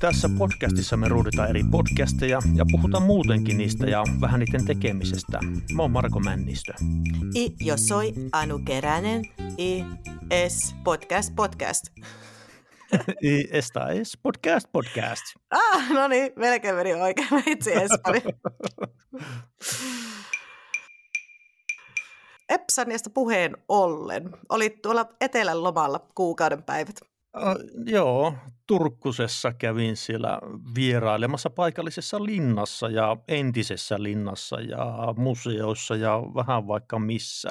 Tässä podcastissa me ruuditaan eri podcasteja ja puhutaan muutenkin niistä ja vähän niiden tekemisestä. Mä oon Marko Männistö. I yo soy Anu Keränen i es podcast podcast. I esta es podcast podcast. Ah, no niin, melkein meni oikein. Mä itse Espanja. Epsaniasta puheen ollen. Olit tuolla etelän lomalla kuukauden päivät. Uh, joo, Turkkusessa kävin siellä vierailemassa paikallisessa linnassa ja entisessä linnassa ja museoissa ja vähän vaikka missä.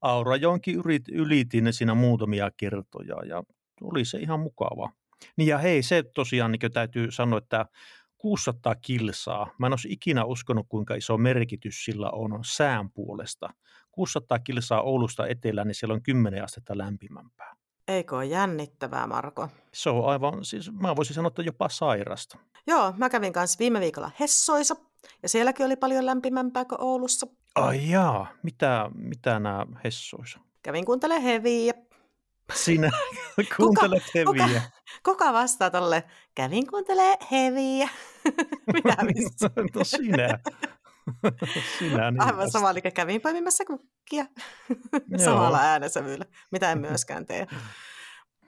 Aurajoonkin yrit, ylitin siinä muutamia kertoja ja oli se ihan mukavaa. Niin ja hei, se tosiaan niin täytyy sanoa, että 600 kilsaa. Mä en olisi ikinä uskonut, kuinka iso merkitys sillä on sään puolesta. 600 kilsaa Oulusta etelään, niin siellä on 10 astetta lämpimämpää. Eikö ole jännittävää, Marko? Se on aivan, siis mä voisin sanoa, että jopa sairasta. Joo, mä kävin kanssa viime viikolla Hessoissa, ja sielläkin oli paljon lämpimämpää kuin Oulussa. Ai jaa, mitä, mitä nämä Hessoissa? Kävin kuuntelemaan heviä. Sinä kuuntelet kuka, heviä. Kuka, kuka vastaa tolle, kävin kuuntelee heviä? Minä missä? no sinä. sinä niin Aivan sama, eli kävin poimimassa kukkia samalla äänesävyllä, mitä en myöskään tee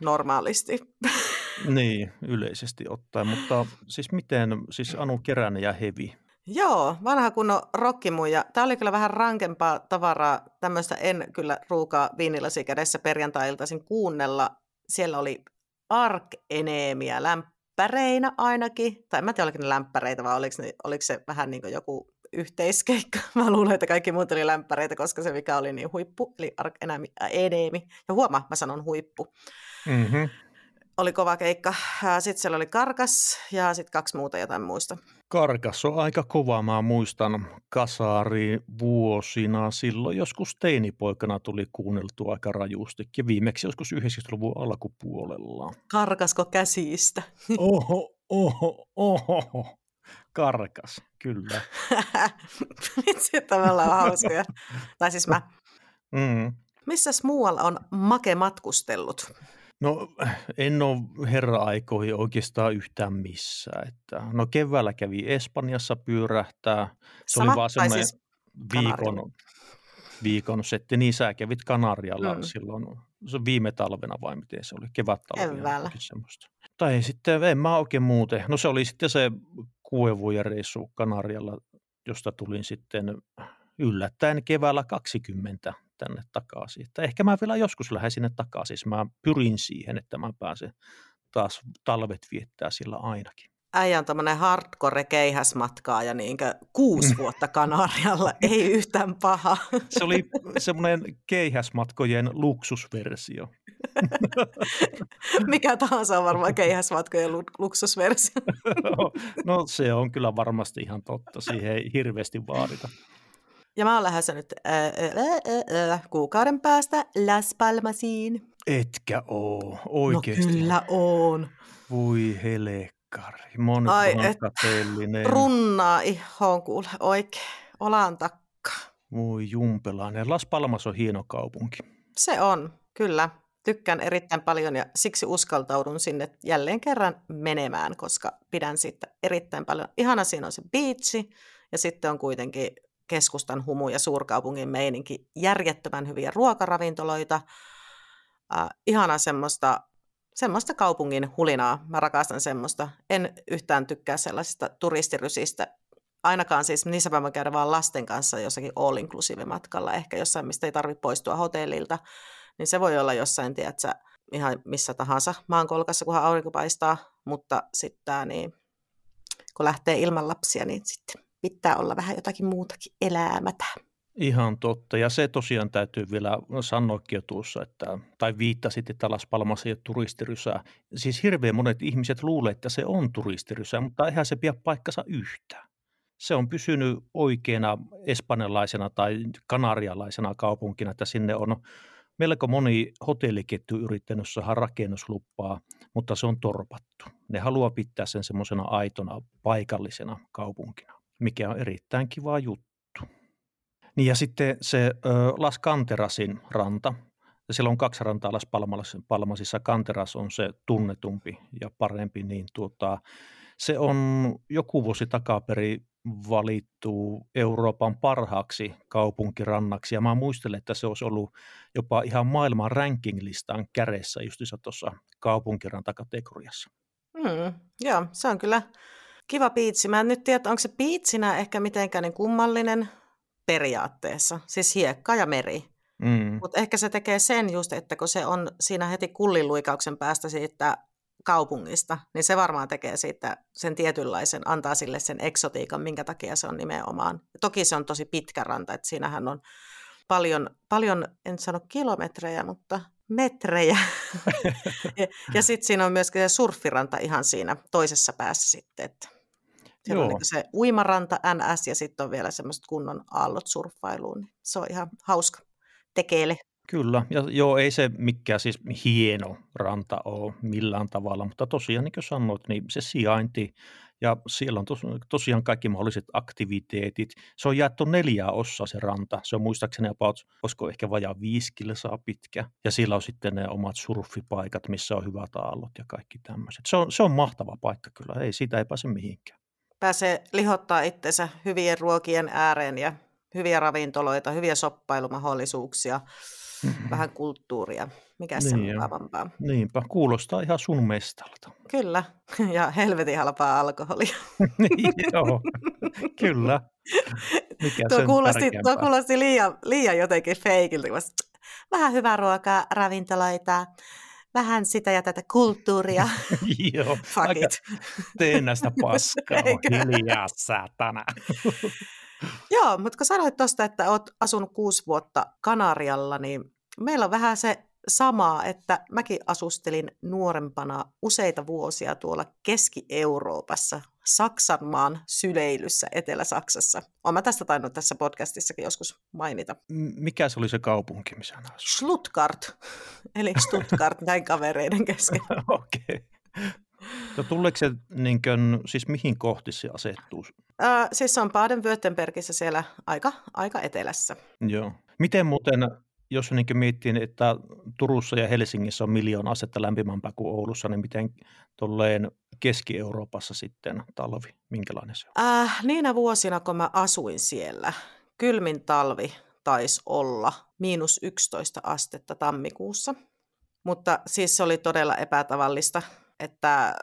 normaalisti. niin, yleisesti ottaen, mutta siis miten, siis Anu Keränen ja Hevi? Joo, vanha kunnon rokkimuja. Tämä oli kyllä vähän rankempaa tavaraa. Tämmöistä en kyllä ruukaa viinilasi kädessä perjantai-iltaisin kuunnella. Siellä oli ark-eneemiä lämpäreinä ainakin. Tai en mä tiedä, oliko ne lämpäreitä vai oliko, ne, oliko se vähän niin kuin joku yhteiskeikka. Mä luulen, että kaikki muut oli lämpäreitä, koska se mikä oli niin huippu, eli ark-eneemi. Ja huoma, mä sanon huippu. Mm-hmm. Oli kova keikka. Sitten siellä oli Karkas ja sitten kaksi muuta jotain muista. Karkas on aika kova. Mä muistan kasari vuosina. Silloin joskus teinipoikana tuli kuunneltu aika rajusti. Ja viimeksi joskus 90-luvun alkupuolella. Karkasko käsistä? Oho, oho, oho. Karkas, kyllä. Vitsi, että me ollaan hauskoja. Tai siis mä. Mm. Missäs muualla on Make matkustellut? No en ole herra-aikoihin oikeastaan yhtään missään. Että, no keväällä kävi Espanjassa pyörähtää. Se Sama, oli vaan semmoinen siis viikon, viikon setti. Niin sä kävit Kanarialla Mm. silloin, se on viime talvena vai miten se oli, jotakin Semmoista. Tai sitten en mä oikein muuten. No se oli sitten se kuivuja reissu Kanarialla, josta tulin sitten yllättäen keväällä 20 tänne takaisin. Että ehkä mä vielä joskus lähden sinne takaisin. Mä pyrin siihen, että mä pääsen taas talvet viettää sillä ainakin. Äijä on tämmöinen hardcore keihäsmatkaa ja niinkö kuusi vuotta Kanarialla. Ei yhtään paha. Se oli semmoinen keihäsmatkojen luksusversio. Mikä tahansa on varmaan keihäsmatkojen lu- luksusversio. No se on kyllä varmasti ihan totta. Siihen ei hirveästi vaadita. Ja mä oon lähdössä nyt ää, ää, ää, kuukauden päästä Las Palmasiin. Etkä oo oikeasti. No kyllä on. Voi helekkari. Mon, Ai, mon et- kateellinen. Runnaa ihoon kuule oikein. Olan takka. Voi jumpelainen. Las Palmas on hieno kaupunki. Se on, kyllä. Tykkään erittäin paljon ja siksi uskaltaudun sinne jälleen kerran menemään, koska pidän siitä erittäin paljon. Ihana siinä on se biitsi ja sitten on kuitenkin keskustan humu ja suurkaupungin meininki. Järjettömän hyviä ruokaravintoloita. Äh, ihana semmoista, semmoista kaupungin hulinaa. Mä rakastan semmoista. En yhtään tykkää sellaisista turistirysistä. Ainakaan siis niissä mä käydä vaan lasten kanssa jossakin all inclusive matkalla, ehkä jossain, mistä ei tarvitse poistua hotellilta niin se voi olla jossain, tiedätkö, ihan missä tahansa maankolkassa, kunhan aurinko paistaa, mutta sitten niin, kun lähtee ilman lapsia, niin sitten pitää olla vähän jotakin muutakin elämätä. Ihan totta. Ja se tosiaan täytyy vielä sanoakin jo tuossa, että, tai viittasit, että Las Palmas ei ole turistirysää. Siis hirveän monet ihmiset luulee, että se on turistirysää, mutta eihän se pidä paikkansa yhtään. Se on pysynyt oikeana espanjalaisena tai kanarialaisena kaupunkina, että sinne on melko moni hotelliketju yrittänyt saada rakennusluppaa, mutta se on torpattu. Ne haluaa pitää sen semmoisena aitona paikallisena kaupunkina, mikä on erittäin kiva juttu. Niin ja sitten se ö, Las Canterasin ranta, siellä on kaksi rantaa Las Palmasissa. Kanteras on se tunnetumpi ja parempi, niin tuota, se on joku vuosi takaperi valittu Euroopan parhaaksi kaupunkirannaksi. Ja mä muistelen, että se olisi ollut jopa ihan maailman ranking-listan kädessä justissa tuossa kaupunkirantakategoriassa. Mm, joo, se on kyllä kiva piitsi. Mä en nyt tiedä, onko se piitsinä ehkä mitenkään niin kummallinen periaatteessa, siis hiekka ja meri. Mm. Mutta ehkä se tekee sen just, että kun se on siinä heti kulliluikauksen päästä siitä kaupungista, niin se varmaan tekee siitä sen tietynlaisen, antaa sille sen eksotiikan, minkä takia se on nimenomaan. Toki se on tosi pitkä ranta, että siinähän on paljon, paljon en sano kilometrejä, mutta metrejä. ja ja sitten siinä on myöskin se surffiranta ihan siinä toisessa päässä sitten, että siellä on niin se uimaranta NS ja sitten on vielä semmoiset kunnon aallot surffailuun. Niin se on ihan hauska tekeille. Kyllä, ja joo, ei se mikään siis hieno ranta ole millään tavalla, mutta tosiaan niin kuin sanoit, niin se sijainti ja siellä on tos, tosiaan kaikki mahdolliset aktiviteetit. Se on jaettu neljää osaa se ranta. Se on muistaakseni about, olisiko ehkä vajaa viisi kilsaa pitkä. Ja siellä on sitten ne omat surfipaikat, missä on hyvät aallot ja kaikki tämmöiset. Se on, se on mahtava paikka kyllä, ei siitä ei pääse mihinkään. Pääsee lihottaa itsensä hyvien ruokien ääreen ja hyviä ravintoloita, hyviä soppailumahdollisuuksia mm-hmm. vähän kulttuuria. Mikä niin, sen mukavampaa? Niinpä, kuulostaa ihan sun mestalta. Kyllä, ja helvetin halpaa alkoholia. niin, joo, kyllä. Mikä tuo, kuulosti, tuo kuulosti liian, liian jotenkin feikiltä. Vähän hyvää ruokaa, ravintoloita, vähän sitä ja tätä kulttuuria. Joo, Fuck it. tee näistä paskaa, hiljaa säätänä. Joo, mutta kun sanoit tuosta, että olet asunut kuusi vuotta Kanarialla, niin meillä on vähän se samaa, että mäkin asustelin nuorempana useita vuosia tuolla Keski-Euroopassa, Saksanmaan syleilyssä Etelä-Saksassa. Olen mä tästä tainnut tässä podcastissakin joskus mainita. Mikä se oli se kaupunki, missä asui? Stuttgart, eli Stuttgart näin kavereiden kesken. Okei. Okay. No tuleeko se, niin kuin, siis mihin kohti se asettuu? Äh, siis se on Baden-Württembergissä siellä aika, aika etelässä. Joo. Miten muuten, jos niin miettii, että Turussa ja Helsingissä on miljoona asetta lämpimämpää kuin Oulussa, niin miten tolleen Keski-Euroopassa sitten talvi, minkälainen se on? Äh, niinä vuosina, kun mä asuin siellä, kylmin talvi taisi olla miinus 11 astetta tammikuussa. Mutta siis se oli todella epätavallista että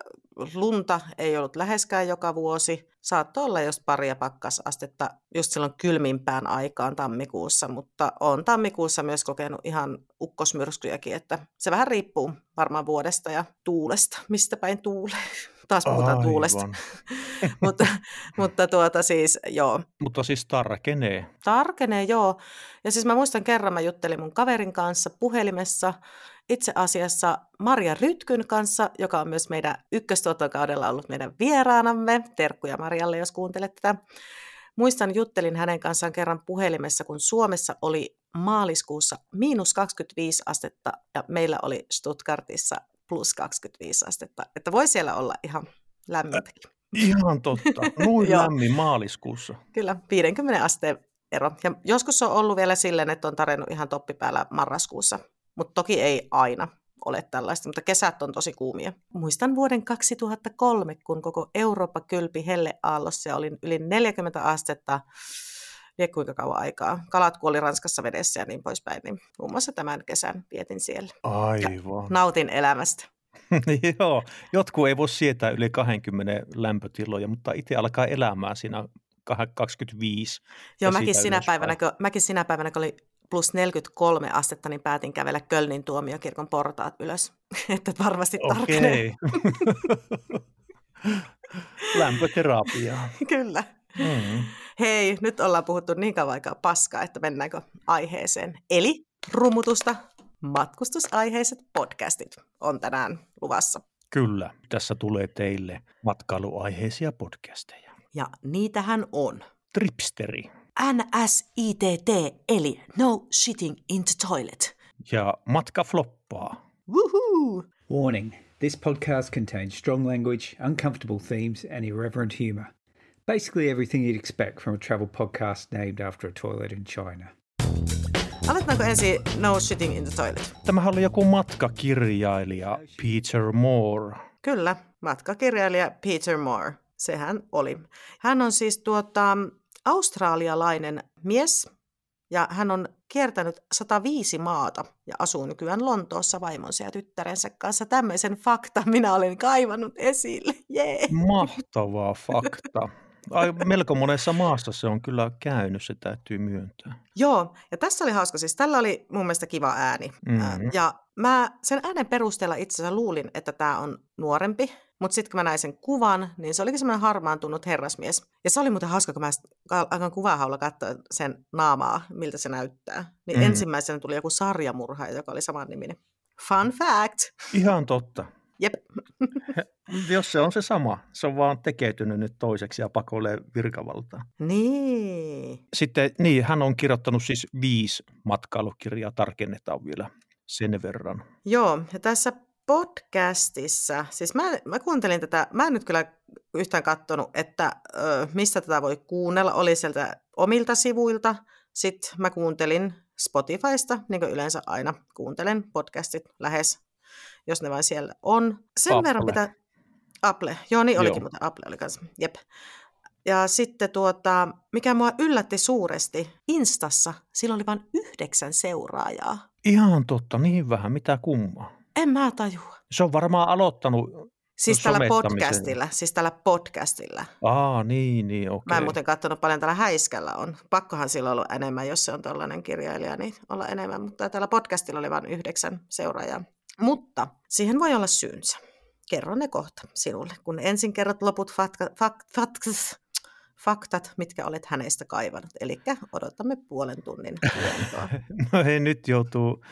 lunta ei ollut läheskään joka vuosi. Saattoi olla jos paria pakkasastetta just silloin kylmimpään aikaan tammikuussa, mutta on tammikuussa myös kokenut ihan ukkosmyrskyjäkin, että se vähän riippuu varmaan vuodesta ja tuulesta, mistä päin tuulee. Taas puhutaan Aivan. tuulesta. mutta, mutta tuota siis, joo. Mutta siis tarkenee. Tarkenee, joo. Ja siis mä muistan kerran, mä juttelin mun kaverin kanssa puhelimessa, itse asiassa Maria Rytkyn kanssa, joka on myös meidän ykköstuotokaudella ollut meidän vieraanamme. Terkkuja Marialle, jos kuuntelet tätä. Muistan, juttelin hänen kanssaan kerran puhelimessa, kun Suomessa oli maaliskuussa miinus 25 astetta ja meillä oli Stuttgartissa plus 25 astetta. Että voi siellä olla ihan lämmintäkin. Ihan totta. Noin lämmin maaliskuussa. Kyllä, 50 asteen ero. Ja joskus on ollut vielä silleen, että on tarjonnut ihan toppipäällä marraskuussa mutta toki ei aina ole tällaista, mutta kesät on tosi kuumia. Muistan vuoden 2003, kun koko Eurooppa kylpi helleaallossa ja oli yli 40 astetta, ja kuinka kauan aikaa. Kalat kuoli Ranskassa vedessä ja niin poispäin, niin muun muassa tämän kesän vietin siellä. Aivan. Ja nautin elämästä. Joo, jotkut ei voi sietää yli 20 lämpötiloja, mutta itse alkaa elämään siinä 25. Joo, mäkin sinä, päivänä, kun, mäkin sinä päivänä, kun oli plus 43 astetta, niin päätin kävellä Kölnin tuomiokirkon portaat ylös. että varmasti tarkenee. Lämpöterapiaa. Kyllä. Mm. Hei, nyt ollaan puhuttu niin kauan aikaa paskaa, että mennäänkö aiheeseen. Eli rummutusta matkustusaiheiset podcastit on tänään luvassa. Kyllä, tässä tulee teille matkailuaiheisia podcasteja. Ja niitähän on. Tripsteri. NSITT, eli No Shitting in the Toilet. Ja matka floppaa. Woohoo! Warning. This podcast contains strong language, uncomfortable themes, and irreverent humour. Basically everything you'd expect from a travel podcast named after a toilet in China. Aloitetaanko ensin No Shitting in the Toilet? Tämähän oli joku matkakirjailija Peter Moore. Kyllä, matkakirjailija Peter Moore. Sehän oli. Hän on siis tuota, australialainen mies ja hän on kiertänyt 105 maata ja asuu nykyään Lontoossa vaimonsa ja tyttärensä kanssa. Tämmöisen fakta minä olen kaivannut esille. Jee. Mahtavaa fakta. Ai, melko monessa maassa se on kyllä käynyt, se täytyy myöntää. Joo, ja tässä oli hauska. Siis tällä oli mun mielestä kiva ääni. Mm-hmm. Ja mä sen äänen perusteella itse asiassa luulin, että tämä on nuorempi. Mutta sitten kun mä näin sen kuvan, niin se olikin semmoinen harmaantunut herrasmies. Ja se oli muuten hauska, kun mä alkan kuvahaulla katsoa sen naamaa, miltä se näyttää. Niin mm. ensimmäisenä tuli joku sarjamurha, joka oli saman niminen. Fun fact! Ihan totta. Jep. Jos se on se sama, se on vaan tekeytynyt nyt toiseksi ja pakoilee virkavaltaa. Niin. Sitten, niin, hän on kirjoittanut siis viisi matkailukirjaa, tarkennetaan vielä sen verran. Joo, ja tässä podcastissa, siis mä, mä kuuntelin tätä, mä en nyt kyllä yhtään katsonut, että ö, mistä tätä voi kuunnella, oli sieltä omilta sivuilta, sitten mä kuuntelin Spotifysta, niin kuin yleensä aina kuuntelen podcastit lähes, jos ne vain siellä on. Sen Apple. verran pitää, Apple, joo niin olikin, Joo. mutta Apple oli kanssa, jep. Ja sitten tuota, mikä mua yllätti suuresti, Instassa sillä oli vain yhdeksän seuraajaa. Ihan totta, niin vähän, mitä kummaa. En mä tajua. Se on varmaan aloittanut, Siis tällä podcastilla, siis tällä podcastilla. aa niin, niin, okei. Mä en muuten katsonut paljon tällä häiskällä on. Pakkohan sillä olla enemmän, jos se on tällainen kirjailija, niin olla enemmän. Mutta tällä podcastilla oli vain yhdeksän seuraajaa. Mutta siihen voi olla syynsä. Kerron ne kohta sinulle, kun ensin kerrot loput fatka, fak, fak, faktat, mitkä olet hänestä kaivannut. Eli odotamme puolen tunnin. No hei, nyt joutuu,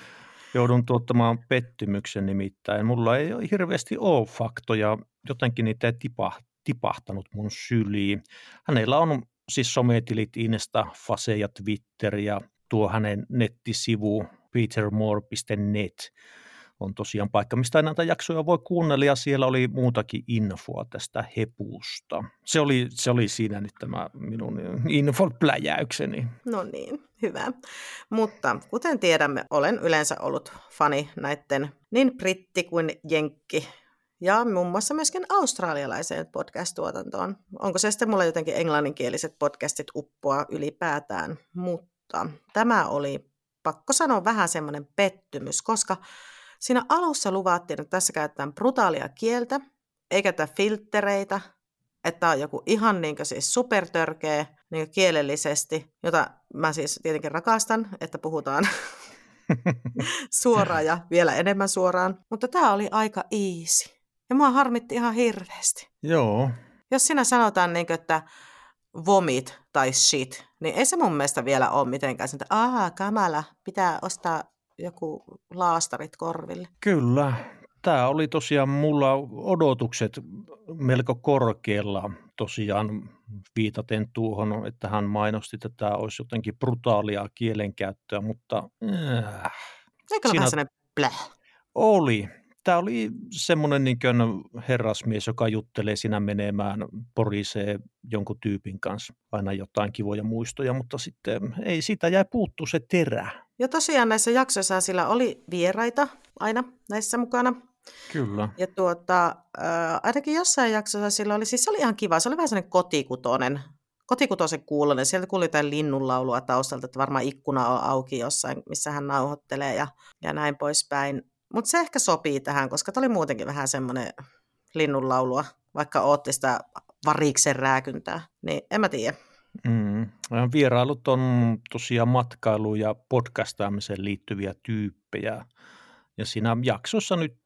joudun tuottamaan pettymyksen nimittäin. Mulla ei ole hirveästi ole faktoja, jotenkin niitä ei tipah, tipahtanut mun syliin. Hänellä on siis sometilit Insta, Fase ja Twitter ja tuo hänen nettisivu petermore.net on tosiaan paikka, mistä näitä jaksoja voi kuunnella ja siellä oli muutakin infoa tästä hepusta. Se oli, se oli siinä nyt tämä minun infopläjäykseni. No niin, hyvä. Mutta kuten tiedämme, olen yleensä ollut fani näiden niin britti kuin jenkki ja muun muassa myöskin australialaiseen podcast-tuotantoon. Onko se sitten mulla jotenkin englanninkieliset podcastit uppoa ylipäätään, mutta tämä oli pakko sanoa vähän semmoinen pettymys, koska siinä alussa luvattiin, että tässä käytetään brutaalia kieltä, ei käytetä filttereitä, että on joku ihan niin siis supertörkeä niin kielellisesti, jota mä siis tietenkin rakastan, että puhutaan suoraan ja vielä enemmän suoraan. Mutta tämä oli aika easy. Ja mua harmitti ihan hirveästi. Joo, Jos sinä sanotaan, niin kuin, että vomit tai shit, niin ei se mun mielestä vielä ole mitenkään, että aah, kamala, pitää ostaa joku laastarit korville. Kyllä. Tämä oli tosiaan mulla odotukset melko korkealla tosiaan viitaten tuohon, että hän mainosti, että tämä olisi jotenkin brutaalia kielenkäyttöä, mutta äh, Eikö Siinä- vähän bläh? oli. Tämä oli semmoinen niin herrasmies, joka juttelee sinä menemään, porisee jonkun tyypin kanssa aina jotain kivoja muistoja, mutta sitten ei siitä jäi puuttu se terä. Ja tosiaan näissä jaksoissa sillä oli vieraita aina näissä mukana. Kyllä. Ja tuota, ää, ainakin jossain jaksossa sillä oli, siis se oli ihan kiva, se oli vähän sellainen kotikutoinen, kotikutoisen kuulonen. Sieltä kuuli jotain linnunlaulua taustalta, että varmaan ikkuna on auki jossain, missä hän nauhoittelee ja, ja näin poispäin. Mutta se ehkä sopii tähän, koska tämä oli muutenkin vähän semmoinen linnunlaulua, vaikka ootti sitä variksen rääkyntää. Niin en mä tiedä. Mm. Vierailut on tosiaan matkailu- ja podcastaamiseen liittyviä tyyppejä. Ja siinä jaksossa nyt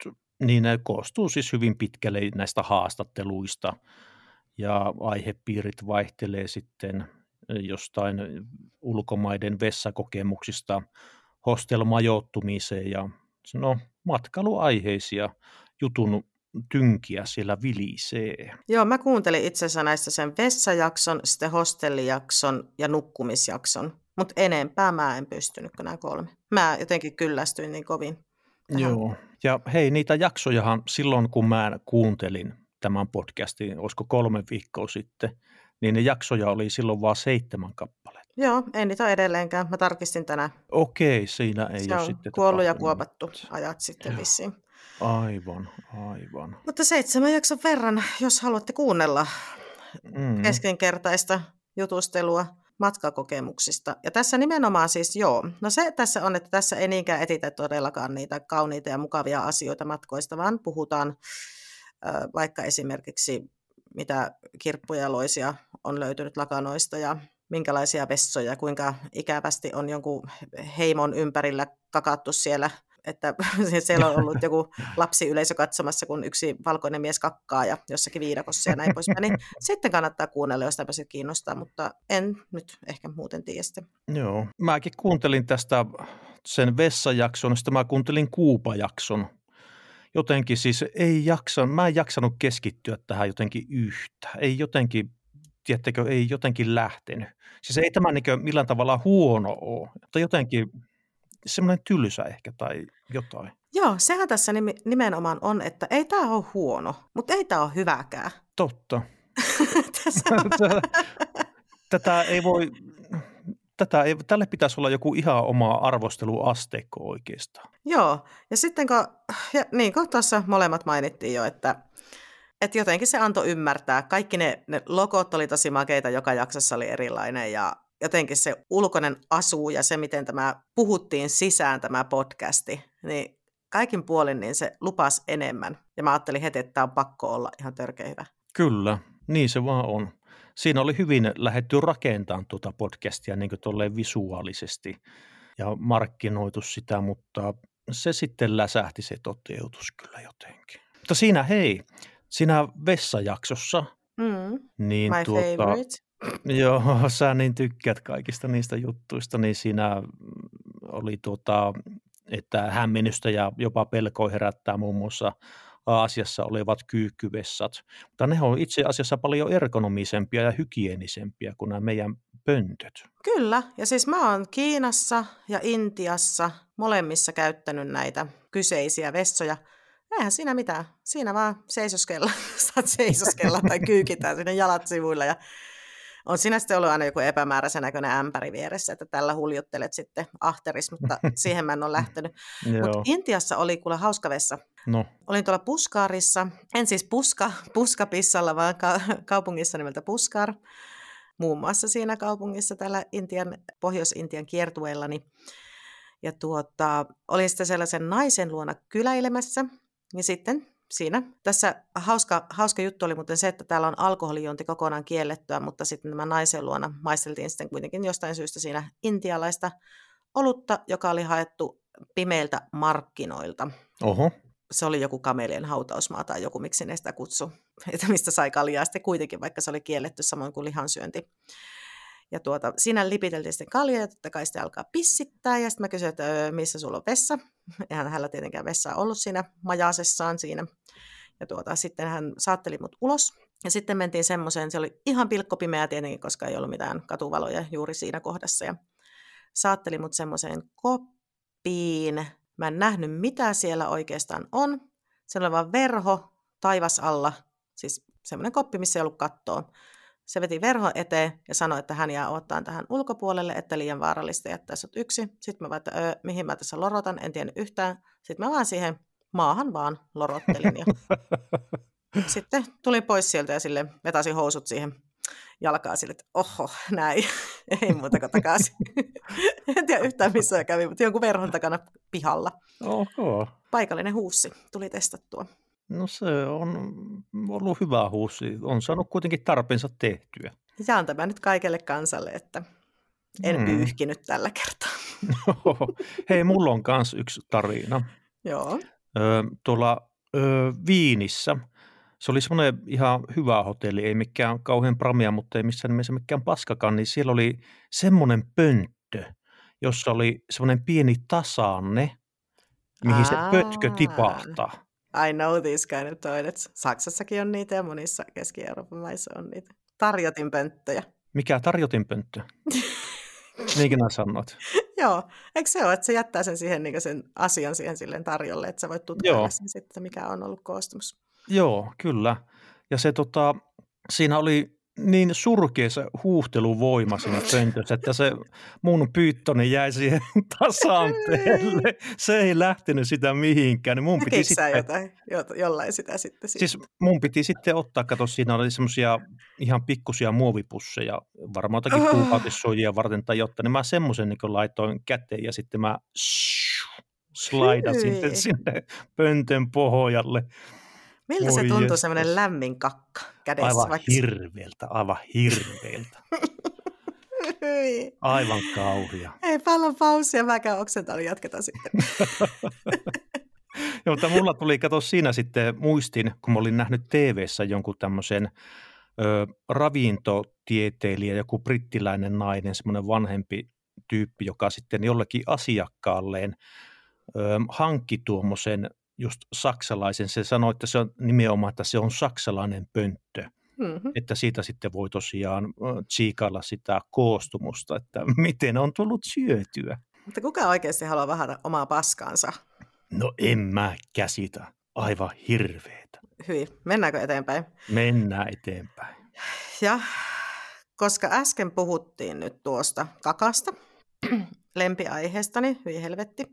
niin ne koostuu siis hyvin pitkälle näistä haastatteluista. Ja aihepiirit vaihtelee sitten jostain ulkomaiden vessakokemuksista hostelmajoittumiseen ja no, matkailuaiheisia jutun tynkiä siellä vilisee. Joo, mä kuuntelin itse asiassa näistä sen vessajakson, sitten hostellijakson ja nukkumisjakson. Mutta enempää mä en pystynyt kuin nämä kolme. Mä jotenkin kyllästyin niin kovin. tähän. Joo. Ja hei, niitä jaksojahan silloin, kun mä kuuntelin tämän podcastin, olisiko kolme viikkoa sitten, niin ne jaksoja oli silloin vain seitsemän kappaletta. Joo, ei niitä ole edelleenkään. Mä tarkistin tänään. Okei, siinä ei Se ole on sitten kuollut ja kuopattu ajat sitten Joo. vissiin. Aivan, aivan. Mutta seitsemän jakson verran, jos haluatte kuunnella Mm. keskinkertaista jutustelua matkakokemuksista. Ja tässä nimenomaan siis joo, no se tässä on, että tässä ei niinkään etitä todellakaan niitä kauniita ja mukavia asioita matkoista, vaan puhutaan ö, vaikka esimerkiksi mitä kirppuja ja loisia on löytynyt lakanoista ja minkälaisia vessoja, kuinka ikävästi on jonkun heimon ympärillä kakattu siellä, että siellä on ollut joku lapsi yleisö katsomassa, kun yksi valkoinen mies kakkaa ja jossakin viidakossa ja näin poispäin. Niin sitten kannattaa kuunnella, jos tämmöiset kiinnostaa, mutta en nyt ehkä muuten tiedä sitä. Joo. Mäkin kuuntelin tästä sen vessajakson, sitten mä kuuntelin kuupajakson. Jotenkin siis ei jaksa, mä en jaksanut keskittyä tähän jotenkin yhtä. Ei jotenkin, tiedättekö, ei jotenkin lähtenyt. Siis ei tämä niin millään tavalla huono ole, mutta jotenkin semmoinen tylsä ehkä tai jotain. Joo, sehän tässä nimenomaan on, että ei tämä ole huono, mutta ei tämä ole hyväkään. Totta. Tätä ei voi, tätä ei, tälle pitäisi olla joku ihan oma arvosteluasteikko oikeastaan. Joo, ja sitten kun, ja niin kuin tuossa molemmat mainittiin jo, että, että jotenkin se antoi ymmärtää, kaikki ne, ne logot oli tosi makeita, joka jaksossa oli erilainen ja jotenkin se ulkoinen asu ja se, miten tämä puhuttiin sisään tämä podcasti, niin kaikin puolin niin se lupas enemmän. Ja mä ajattelin heti, että tämä on pakko olla ihan törkeä hyvä. Kyllä, niin se vaan on. Siinä oli hyvin lähetty rakentamaan tuota podcastia niin kuin visuaalisesti ja markkinoitu sitä, mutta se sitten läsähti se toteutus kyllä jotenkin. Mutta siinä hei, siinä vessajaksossa, Mm, niin my tuota, favorite. Joo, sä niin tykkäät kaikista niistä juttuista, niin siinä oli tuota, että hämmennystä ja jopa pelkoa herättää muun muassa Aasiassa olevat kyykkyvessat. Mutta ne on itse asiassa paljon ergonomisempia ja hygienisempia kuin nämä meidän pöntöt. Kyllä, ja siis mä oon Kiinassa ja Intiassa molemmissa käyttänyt näitä kyseisiä vessoja. Eihän siinä mitään. Siinä vaan seisoskella, saat seisoskella tai kyykitään sinne jalat sivuilla ja on siinä sitten ollut aina joku epämääräisen näköinen ämpäri vieressä, että tällä huljuttelet sitten ahteris, mutta siihen mä en ole lähtenyt. Mutta Intiassa oli kuule hauska vessa. no Olin tuolla Puskaarissa, en siis Puska, Puskapissalla, vaan ka- kaupungissa nimeltä Puskar, muun muassa siinä kaupungissa täällä Intian, Pohjois-Intian kiertueellani. Ja tuota, olin sitten sellaisen naisen luona kyläilemässä, ja sitten siinä, tässä hauska, hauska juttu oli muuten se, että täällä on alkoholijuonti kokonaan kiellettyä, mutta sitten tämä naisen luona maisteltiin sitten kuitenkin jostain syystä siinä intialaista olutta, joka oli haettu pimeiltä markkinoilta. Oho, se oli joku kamelien hautausmaa tai joku, miksi ne sitä kutsu, että mistä sai kaljaa sitten kuitenkin, vaikka se oli kielletty samoin kuin lihansyönti. Ja tuota, siinä lipiteltiin sitten kaljaa ja totta kai sitten alkaa pissittää ja sitten mä kysyin, että "Öö, missä sulla on vessa. Eihän hänellä tietenkään vessaa ollut siinä majasessaan siinä. Ja tuota, sitten hän saatteli mut ulos ja sitten mentiin semmoiseen, se oli ihan pilkkopimeä tietenkin, koska ei ollut mitään katuvaloja juuri siinä kohdassa. Ja saatteli mut semmoiseen koppiin. Mä en nähnyt, mitä siellä oikeastaan on. Siellä oli vaan verho taivas alla, siis semmoinen koppi, missä ei ollut kattoa. Se veti verho eteen ja sanoi, että hän jää ottaan tähän ulkopuolelle, että liian vaarallista jättää sut yksi. Sitten mä vaan, että öö, mihin mä tässä lorotan, en tiennyt yhtään. Sitten mä vaan siihen maahan vaan lorottelin ja sitten tulin pois sieltä ja sille vetäsin housut siihen jalkaa sille, että oho, näin, ei muuta kuin takaisin. en tiedä yhtään missä kävi, mutta jonkun verhon takana pihalla. oho. Paikallinen huussi tuli testattua. No se on ollut hyvä huussi. On saanut kuitenkin tarpeensa tehtyä. Jaan tämä nyt kaikelle kansalle, että en Mm. mm. pyyhkinyt tällä kertaa. Hei, mulla on kans yksi tarina. Joo. Tuolla Viinissä, se oli semmoinen ihan hyvä hotelli, ei mikään kauhean pramia, mutta ei missään nimessä mikään paskakaan, niin siellä oli semmoinen pönttö, jossa oli semmoinen pieni tasanne, mihin se pötkö Aa. tipahtaa. I know these kind of toilets. Saksassakin on niitä ja monissa Keski-Euroopan maissa on niitä. Tarjotinpönttöjä. Mikä tarjotinpönttö? Niinkin sanot. Joo, eikö se ole, että se jättää sen, siihen, niin sen asian siihen silleen tarjolle, että sä voit tutkailla Joo. sen sitten, mikä on ollut koostumus. Joo, kyllä. Ja se tota, siinä oli niin surkea se huuhteluvoima siinä pöntössä, että se mun pyyttoni jäi siihen tasanteelle. Se ei lähtenyt sitä mihinkään. Niin mun piti sitten, jotain, jollain sitä sitten? Siis mun piti sitten ottaa, kato siinä oli semmoisia ihan pikkusia muovipusseja, varmaan jotakin oh. kuukautissuojia varten tai jotta, niin mä semmoisen niin laitoin käteen ja sitten mä slaidasin sinne pöntön pohjalle. Miltä se tuntuu semmoinen lämmin kakka kädessä? Aivan vaikka... hirveältä, aivan hirveältä. aivan kauhia. Ei paljon pausia, mä käyn oksentanut, jatketaan sitten. Joo, mutta mulla tuli, kato siinä sitten muistin, kun mä olin nähnyt tv jonkun tämmöisen ö, ravintotieteilijä, joku brittiläinen nainen, semmoinen vanhempi tyyppi, joka sitten jollekin asiakkaalleen ö, hankki tuommoisen just saksalaisen. Se sanoi, että se on nimenomaan, että se on saksalainen pönttö. Mm-hmm. Että siitä sitten voi tosiaan tsiikailla sitä koostumusta, että miten on tullut syötyä. Mutta kuka oikeasti haluaa vähän omaa paskaansa? No en mä käsitä. Aivan hirveetä. Hyvin. Mennäänkö eteenpäin? Mennään eteenpäin. Ja koska äsken puhuttiin nyt tuosta kakasta, lempiaiheestani, hyvin helvetti,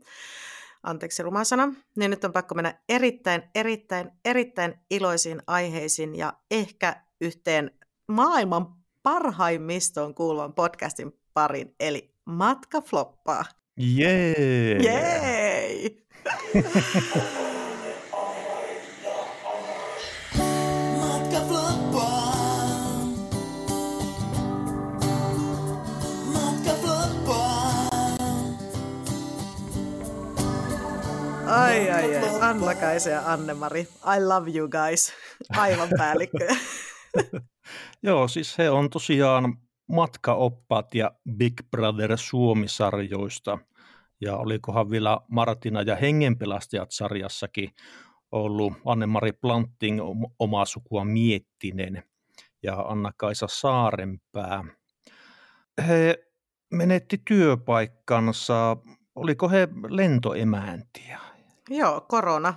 anteeksi ruma sana, niin nyt on pakko mennä erittäin, erittäin, erittäin iloisiin aiheisiin ja ehkä yhteen maailman parhaimmistoon kuuluvan podcastin parin, eli Matka floppaa. Jee! Jee! Ai, ai, ai. Anna Kaisa ja Anne-Mari. I love you guys. Aivan päällikkö. Joo, siis he on tosiaan matkaoppaat ja Big Brother Suomi-sarjoista. Ja olikohan vielä Martina ja Hengenpelastajat sarjassakin ollut Anne-Mari Planting omaa sukua Miettinen ja Anna-Kaisa Saarenpää. He menetti työpaikkansa, oliko he lentoemäntiä? Joo, korona.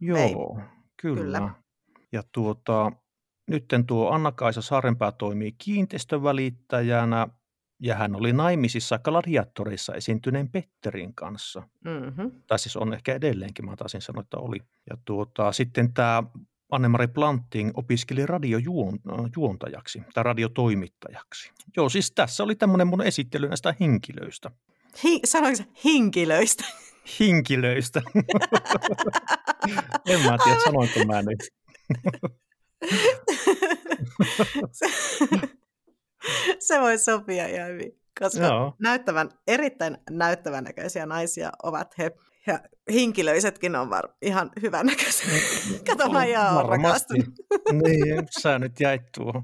Joo, Ei. kyllä. kyllä. Ja tuota, nytten tuo Anna-Kaisa Saarenpää toimii kiinteistövälittäjänä ja hän oli naimisissa gladiatorissa esiintyneen Petterin kanssa. Mm-hmm. Tai siis on ehkä edelleenkin, mä taisin sanoa, että oli. Ja tuota, sitten tämä Anne-Mari Planting opiskeli radiojuontajaksi tai radiotoimittajaksi. Joo, siis tässä oli tämmöinen mun esittely näistä henkilöistä. Hi- sanoinko henkilöistä? Hinkilöistä. en mä tiedä, sanoinko mä niin. se, se voi sopia ihan hyvin, koska Joo. näyttävän, erittäin näyttävän näköisiä naisia ovat he. Ja hinkilöisetkin on var, ihan hyvän näköisiä. Kato, mä ihan rakastunut. niin, sä nyt jäit tuohon,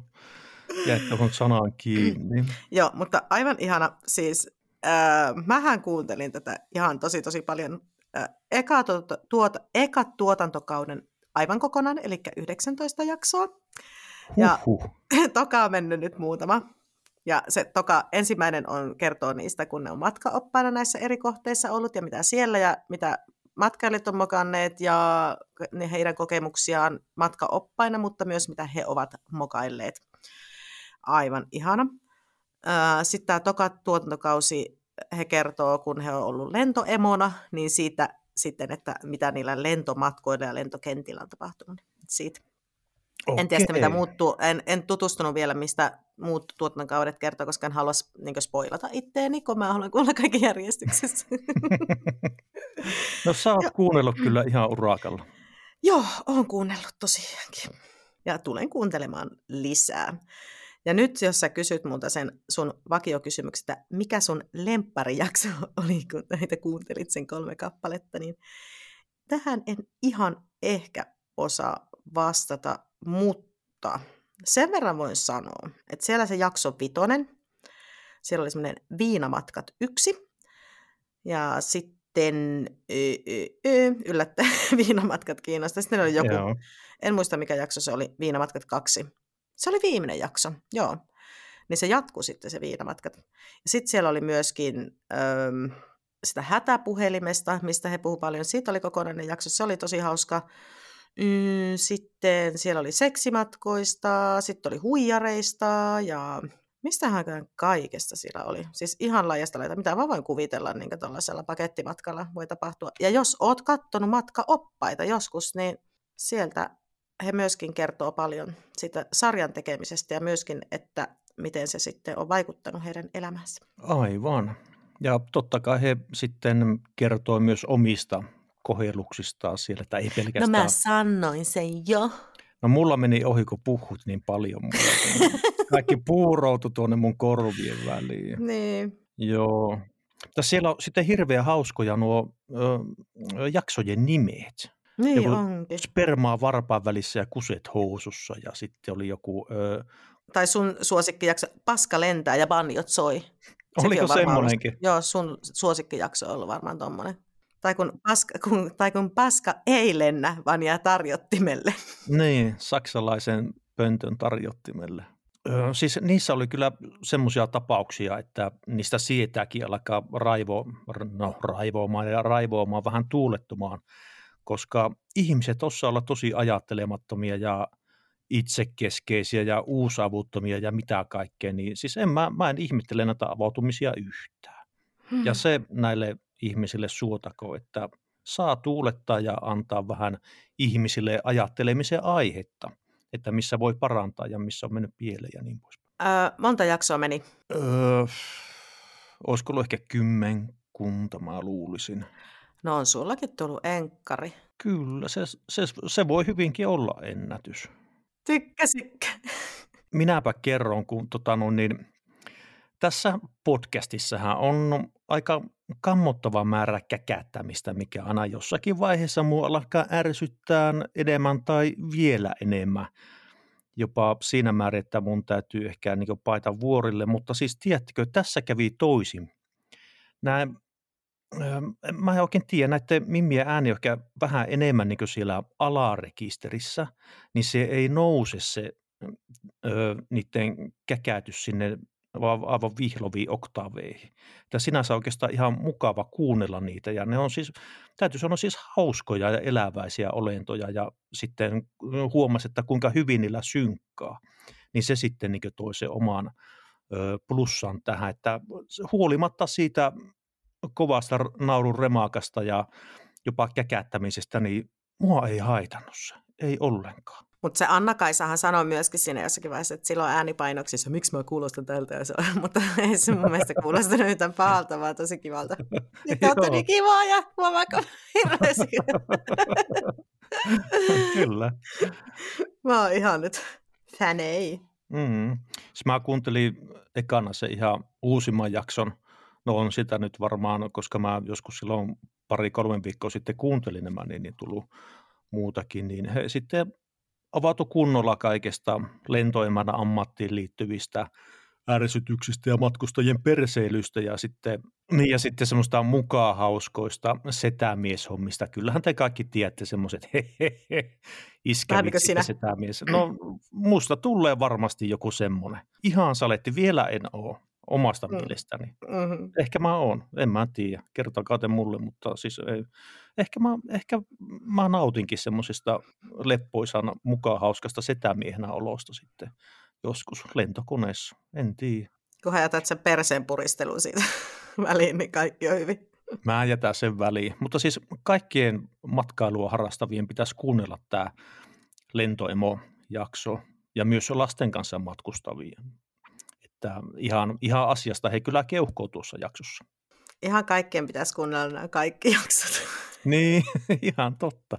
jäit tuohon sanaan kiinni. Joo, mutta aivan ihana, siis äh, mähän kuuntelin tätä ihan tosi tosi paljon. Äh, eka, tuota, tuota, eka tuotantokauden aivan kokonaan, eli 19 jaksoa. Ja toka on mennyt nyt muutama. Ja se toka ensimmäinen on kertoo niistä, kun ne on matkaoppaina näissä eri kohteissa ollut ja mitä siellä ja mitä matkailijat on mokanneet ja ne heidän kokemuksiaan matkaoppaina, mutta myös mitä he ovat mokailleet. Aivan ihana. Sitten tämä toka tuotantokausi, he kertoo, kun he on ollut lentoemona, niin siitä sitten, että mitä niillä lentomatkoilla ja lentokentillä on tapahtunut. Siitä. Okay. En tiedä mitä muuttuu. En, en tutustunut vielä, mistä muut tuotantokaudet kertoo, koska en halua niin spoilata itteeni, kun mä haluan kuulla kaikki järjestyksessä. no sä oot kuunnellut kyllä ihan urakalla. Joo, oon kuunnellut tosiaankin. Ja tulen kuuntelemaan lisää. Ja nyt, jos sä kysyt multa sen sun vakiokysymyksestä, mikä sun lempparijakso oli, kun näitä kuuntelit sen kolme kappaletta, niin tähän en ihan ehkä osaa vastata, mutta sen verran voin sanoa, että siellä se jakso vitonen, siellä oli semmoinen viinamatkat yksi, ja sitten yllättäen viinamatkat kiinnostaa. Sitten oli joku, Joo. en muista mikä jakso se oli, viinamatkat kaksi. Se oli viimeinen jakso, joo. Niin se jatkuu sitten se viinamatkat. Sitten siellä oli myöskin öö, sitä hätäpuhelimesta, mistä he puhuivat paljon. Siitä oli kokonainen jakso, se oli tosi hauska. Mm, sitten siellä oli seksimatkoista, sitten oli huijareista ja mistähän kaikesta siellä oli. Siis ihan laajasta laita, mitä mä voin kuvitella niin tuollaisella pakettimatkalla voi tapahtua. Ja jos oot kattonut matkaoppaita joskus, niin sieltä he myöskin kertoo paljon siitä sarjan tekemisestä ja myöskin, että miten se sitten on vaikuttanut heidän elämänsä. Aivan. Ja totta kai he sitten kertoo myös omista kohelluksistaan siellä, tai ei pelkästään... No mä sanoin sen jo. No mulla meni ohi, kun puhut niin paljon. Kaikki puuroutui tuonne mun korvien väliin. Niin. Joo. Tässä siellä on sitten hirveän hauskoja nuo ö, jaksojen nimet. Niin joku onkin. Spermaa varpaan välissä ja kuset housussa ja sitten oli joku... Ö... Tai sun suosikkijakso, paska lentää ja banjot soi. Oliko semmoinenkin? Ollut, joo, sun suosikkijakso on ollut varmaan tommonen. Tai kun, paska, kun, tai kun paska ei lennä, vaan jää tarjottimelle. Niin, saksalaisen pöntön tarjottimelle. Öö, siis niissä oli kyllä semmoisia tapauksia, että niistä sietääkin alkaa raivo, no, raivoamaan ja raivoamaan vähän tuulettumaan, koska ihmiset osaa olla tosi ajattelemattomia ja itsekeskeisiä ja uusavuttomia ja mitä kaikkea, niin siis en, mä, mä en ihmettele näitä avautumisia yhtään. Hmm. Ja se näille ihmisille suotako, että saa tuulettaa ja antaa vähän ihmisille ajattelemisen aihetta, että missä voi parantaa ja missä on mennyt pieleen ja niin pois. Öö, monta jaksoa meni? Öö, olisiko ollut ehkä kymmenkunta, mä luulisin. No on sullakin tullut enkkari. Kyllä, se, se, se voi hyvinkin olla ennätys. Tykkäsikö? Minäpä kerron, kun tota, no, niin, tässä podcastissahan on aika kammottava määrä käkättämistä, mikä aina jossakin vaiheessa mua alkaa ärsyttää enemmän tai vielä enemmän. Jopa siinä määrin, että mun täytyy ehkä niin paita vuorille, mutta siis tiedättekö, tässä kävi toisin. Nämä, mä en oikein tiedä, näiden mimmien ääni ehkä vähän enemmän niin siellä alarekisterissä, niin se ei nouse se ö, niiden käkätys sinne aivan vihloviin oktaaveihin. Että sinänsä oikeastaan ihan mukava kuunnella niitä ja ne on siis, täytyy sanoa siis hauskoja ja eläväisiä olentoja ja sitten huomasi, että kuinka hyvin niillä synkkaa, niin se sitten niin toi se oman plussan tähän, että huolimatta siitä kovasta naurun remakasta ja jopa käkättämisestä, niin mua ei haitannut se, ei ollenkaan. Mutta se Anna-Kaisahan sanoi myöskin siinä jossakin vaiheessa, että silloin äänipainoksissa, miksi mä kuulostan tältä, ja se, mutta ei se mun mielestä kuulostanut yhtään pahalta, vaan tosi kivalta. Nyt on niin kivaa ja huomaako hirveästi. Kyllä. Mä oon ihan nyt fänei. Mm. Mä kuuntelin ekana se ihan uusimman jakson. No on sitä nyt varmaan, koska mä joskus silloin pari-kolme viikkoa sitten kuuntelin nämä, niin, niin tullut muutakin, niin he sitten avautu kunnolla kaikesta lentoemänä ammattiin liittyvistä ärsytyksistä ja matkustajien perseilystä ja sitten, niin ja sitten semmoista mukaan hauskoista setämieshommista. Kyllähän te kaikki tiedätte semmoiset hehehe, iskäviksi setämies. No musta tulee varmasti joku semmoinen. Ihan saletti, vielä en ole omasta mm. mielestäni. Mm-hmm. Ehkä mä oon, en mä tiedä, kertokaa te mulle, mutta siis ei, ehkä, mä, ehkä mä nautinkin semmoisesta leppoisan mukaan hauskasta setämiehenä olosta sitten joskus lentokoneessa, en tiedä. Kun jätät sen perseen puristelun siitä väliin, niin kaikki on hyvin. Mä jätän sen väliin, mutta siis kaikkien matkailua harrastavien pitäisi kuunnella tämä lentoemo-jakso ja myös lasten kanssa matkustavien että ihan, ihan asiasta he kyllä keuhkoo tuossa jaksossa. Ihan kaikkien pitäisi kuunnella nämä kaikki jaksot. niin, ihan totta.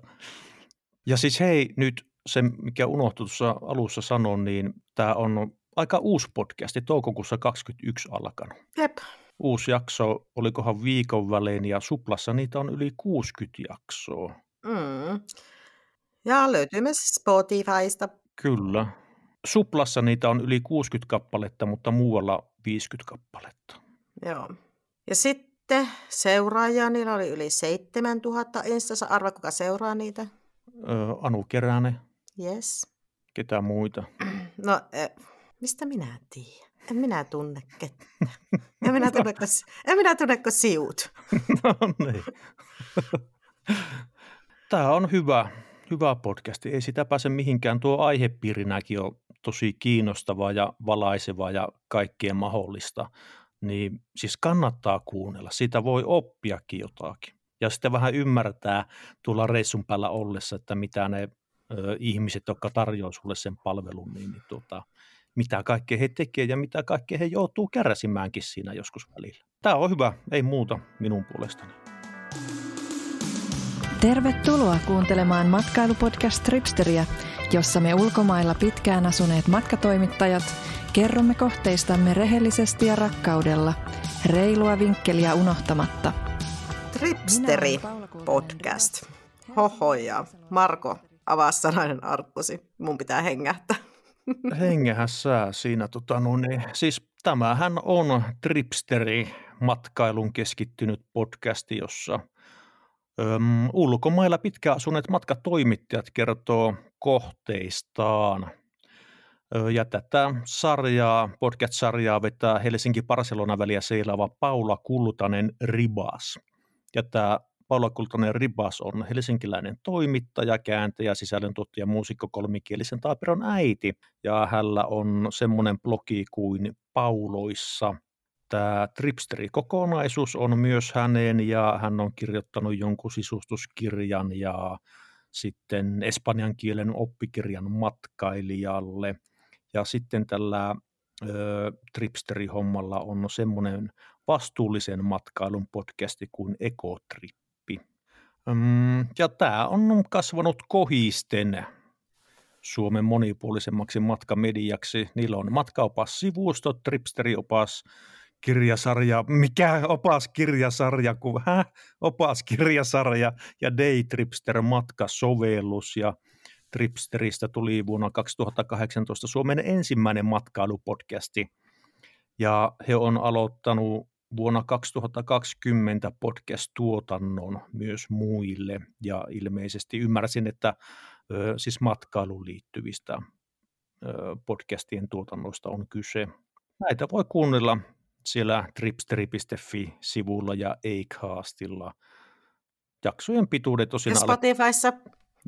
Ja siis hei, nyt se, mikä unohtui tuossa alussa sanoa, niin tämä on aika uusi podcasti, toukokuussa 21 alkanut. Jep. Uusi jakso, olikohan viikon välein, ja Suplassa niitä on yli 60 jaksoa. Mm. Ja löytyy myös Spotifysta. Kyllä. Suplassa niitä on yli 60 kappaletta, mutta muualla 50 kappaletta. Joo. Ja sitten seuraajia, niillä oli yli 7000 Instassa. Arva, kuka seuraa niitä? Öö, anu Keränen. Yes. Ketä muita? No, e, mistä minä tiedän? En minä tunne ketään. En minä tunne, kun, en minä tunne kun siut. no niin. Tämä on hyvä hyvä podcasti. Ei sitä pääse mihinkään. Tuo aihepiirinäkin on tosi kiinnostavaa ja valaisevaa ja kaikkien mahdollista. Niin siis kannattaa kuunnella. Siitä voi oppiakin jotakin. Ja sitten vähän ymmärtää tuolla reissun päällä ollessa, että mitä ne ö, ihmiset, jotka tarjoavat sulle sen palvelun, niin, niin tuota, mitä kaikkea he tekevät ja mitä kaikkea he joutuu kärsimäänkin siinä joskus välillä. Tämä on hyvä, ei muuta minun puolestani. Tervetuloa kuuntelemaan matkailupodcast Tripsteriä, jossa me ulkomailla pitkään asuneet matkatoimittajat kerromme kohteistamme rehellisesti ja rakkaudella, reilua vinkkeliä unohtamatta. Tripsteri podcast. Hoho ja Marko, avaa sanainen arkkusi. Mun pitää hengähtää. Hengähän sää siinä. Tota, no niin. Siis tämähän on Tripsteri matkailun keskittynyt podcasti, jossa Öm, ulkomailla pitkään asuneet matkatoimittajat kertoo kohteistaan. Ö, ja tätä sarjaa, podcast-sarjaa vetää Helsinki-Barcelona väliä seilaava Paula Kultanen Ribas. Ja tämä Paula Kultanen Ribas on helsinkiläinen toimittaja, kääntäjä, sisällöntuottaja, muusikko, kolmikielisen taaperon äiti. Ja hänellä on semmoinen blogi kuin Pauloissa – tämä Tripsteri-kokonaisuus on myös hänen ja hän on kirjoittanut jonkun sisustuskirjan ja sitten espanjan kielen oppikirjan matkailijalle. Ja sitten tällä ö, Tripsteri-hommalla on semmoinen vastuullisen matkailun podcasti kuin Ekotrippi. Ja tämä on kasvanut kohisten Suomen monipuolisemmaksi matkamediaksi. Niillä on matkaopas-sivusto, Tripsteri-opas, kirjasarja, mikä opaskirjasarja, kun hä? opaskirjasarja ja Daytripster matkasovellus ja Tripsteristä tuli vuonna 2018 Suomen ensimmäinen matkailupodcasti ja he on aloittanut vuonna 2020 podcast-tuotannon myös muille ja ilmeisesti ymmärsin, että ö, siis matkailuun liittyvistä ö, podcastien tuotannoista on kyse. Näitä voi kuunnella siellä tripsteri.fi-sivulla ja Acastilla. Jaksojen pituudet tosin... Ja Spotifyssa.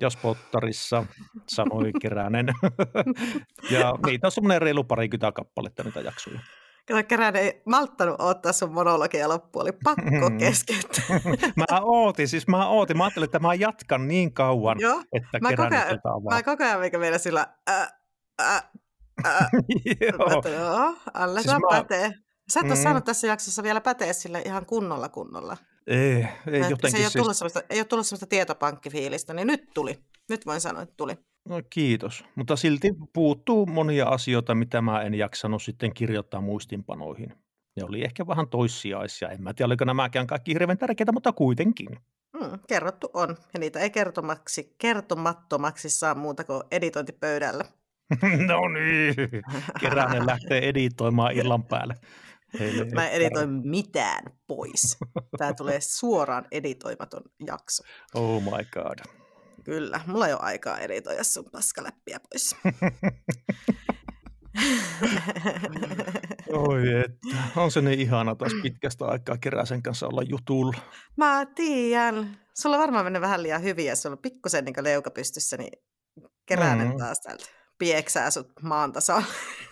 Ja Spottarissa, sanoi Keränen. ja niitä on semmoinen reilu parikymmentä kappaletta niitä jaksoja. Kato, Keränen ei malttanut ottaa sun monologia loppuun, oli pakko keskeyttää. mä ootin, siis mä ootin. Mä ajattelin, että mä jatkan niin kauan, Joo. että mä Keränen koko ajan, Mä koko ajan mikä meillä sillä... Äh, äh, äh. Joo. Joo, alle siis mä... pätee. Sä et mm. ole saanut tässä jaksossa vielä päteä sille ihan kunnolla kunnolla. Ei, ei jotenkin. Se ei, siis... ole tullut sellaista, ei ole tullut sellaista tietopankkifiilistä, niin nyt tuli. Nyt voin sanoa, että tuli. No kiitos, mutta silti puuttuu monia asioita, mitä mä en jaksanut sitten kirjoittaa muistinpanoihin. Ne oli ehkä vähän toissijaisia. En mä tiedä, oliko nämäkään kaikki hirveän tärkeitä, mutta kuitenkin. Mm, kerrottu on, ja niitä ei kertomaksi, kertomattomaksi saa muuta kuin editointipöydällä. no niin, Keränen lähtee editoimaan illan päälle. Heille Mä en editoi mitään pois. Tämä tulee suoraan editoimaton jakso. Oh my god. Kyllä, mulla ei ole aikaa editoida sun paskaläppiä pois. Oi että, on se niin ihana taas pitkästä aikaa Keräsen kanssa olla jutulla. Mä tiedän. Sulla varmaan mennyt vähän liian hyvin ja sulla on pikkusen niin leuka pystyssä, niin Keränen mm. taas täältä pieksää sut maan tasolla.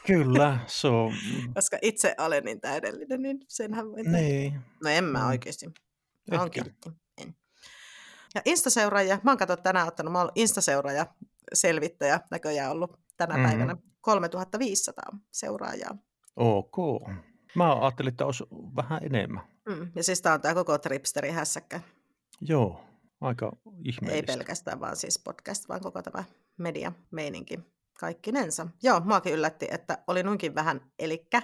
Kyllä, se on. Koska itse olen niin täydellinen, niin senhän voi tehdä. Niin. No en mä mm. oikeasti. Mä oon kiltti. En. Ja Instaseuraaja, mä oon katsonut tänään ottanut, mä oon Instaseuraaja selvittäjä näköjään ollut tänä mm-hmm. päivänä 3500 seuraajaa. Ok. Mä ajattelin, että olisi vähän enemmän. Mm. Ja siis tää on tää koko Tripsteri hässäkkä. Joo, aika ihmeellistä. Ei pelkästään vaan siis podcast, vaan koko tämä media meininki kaikkinensa. Joo, muakin yllätti, että oli noinkin vähän. Elikkä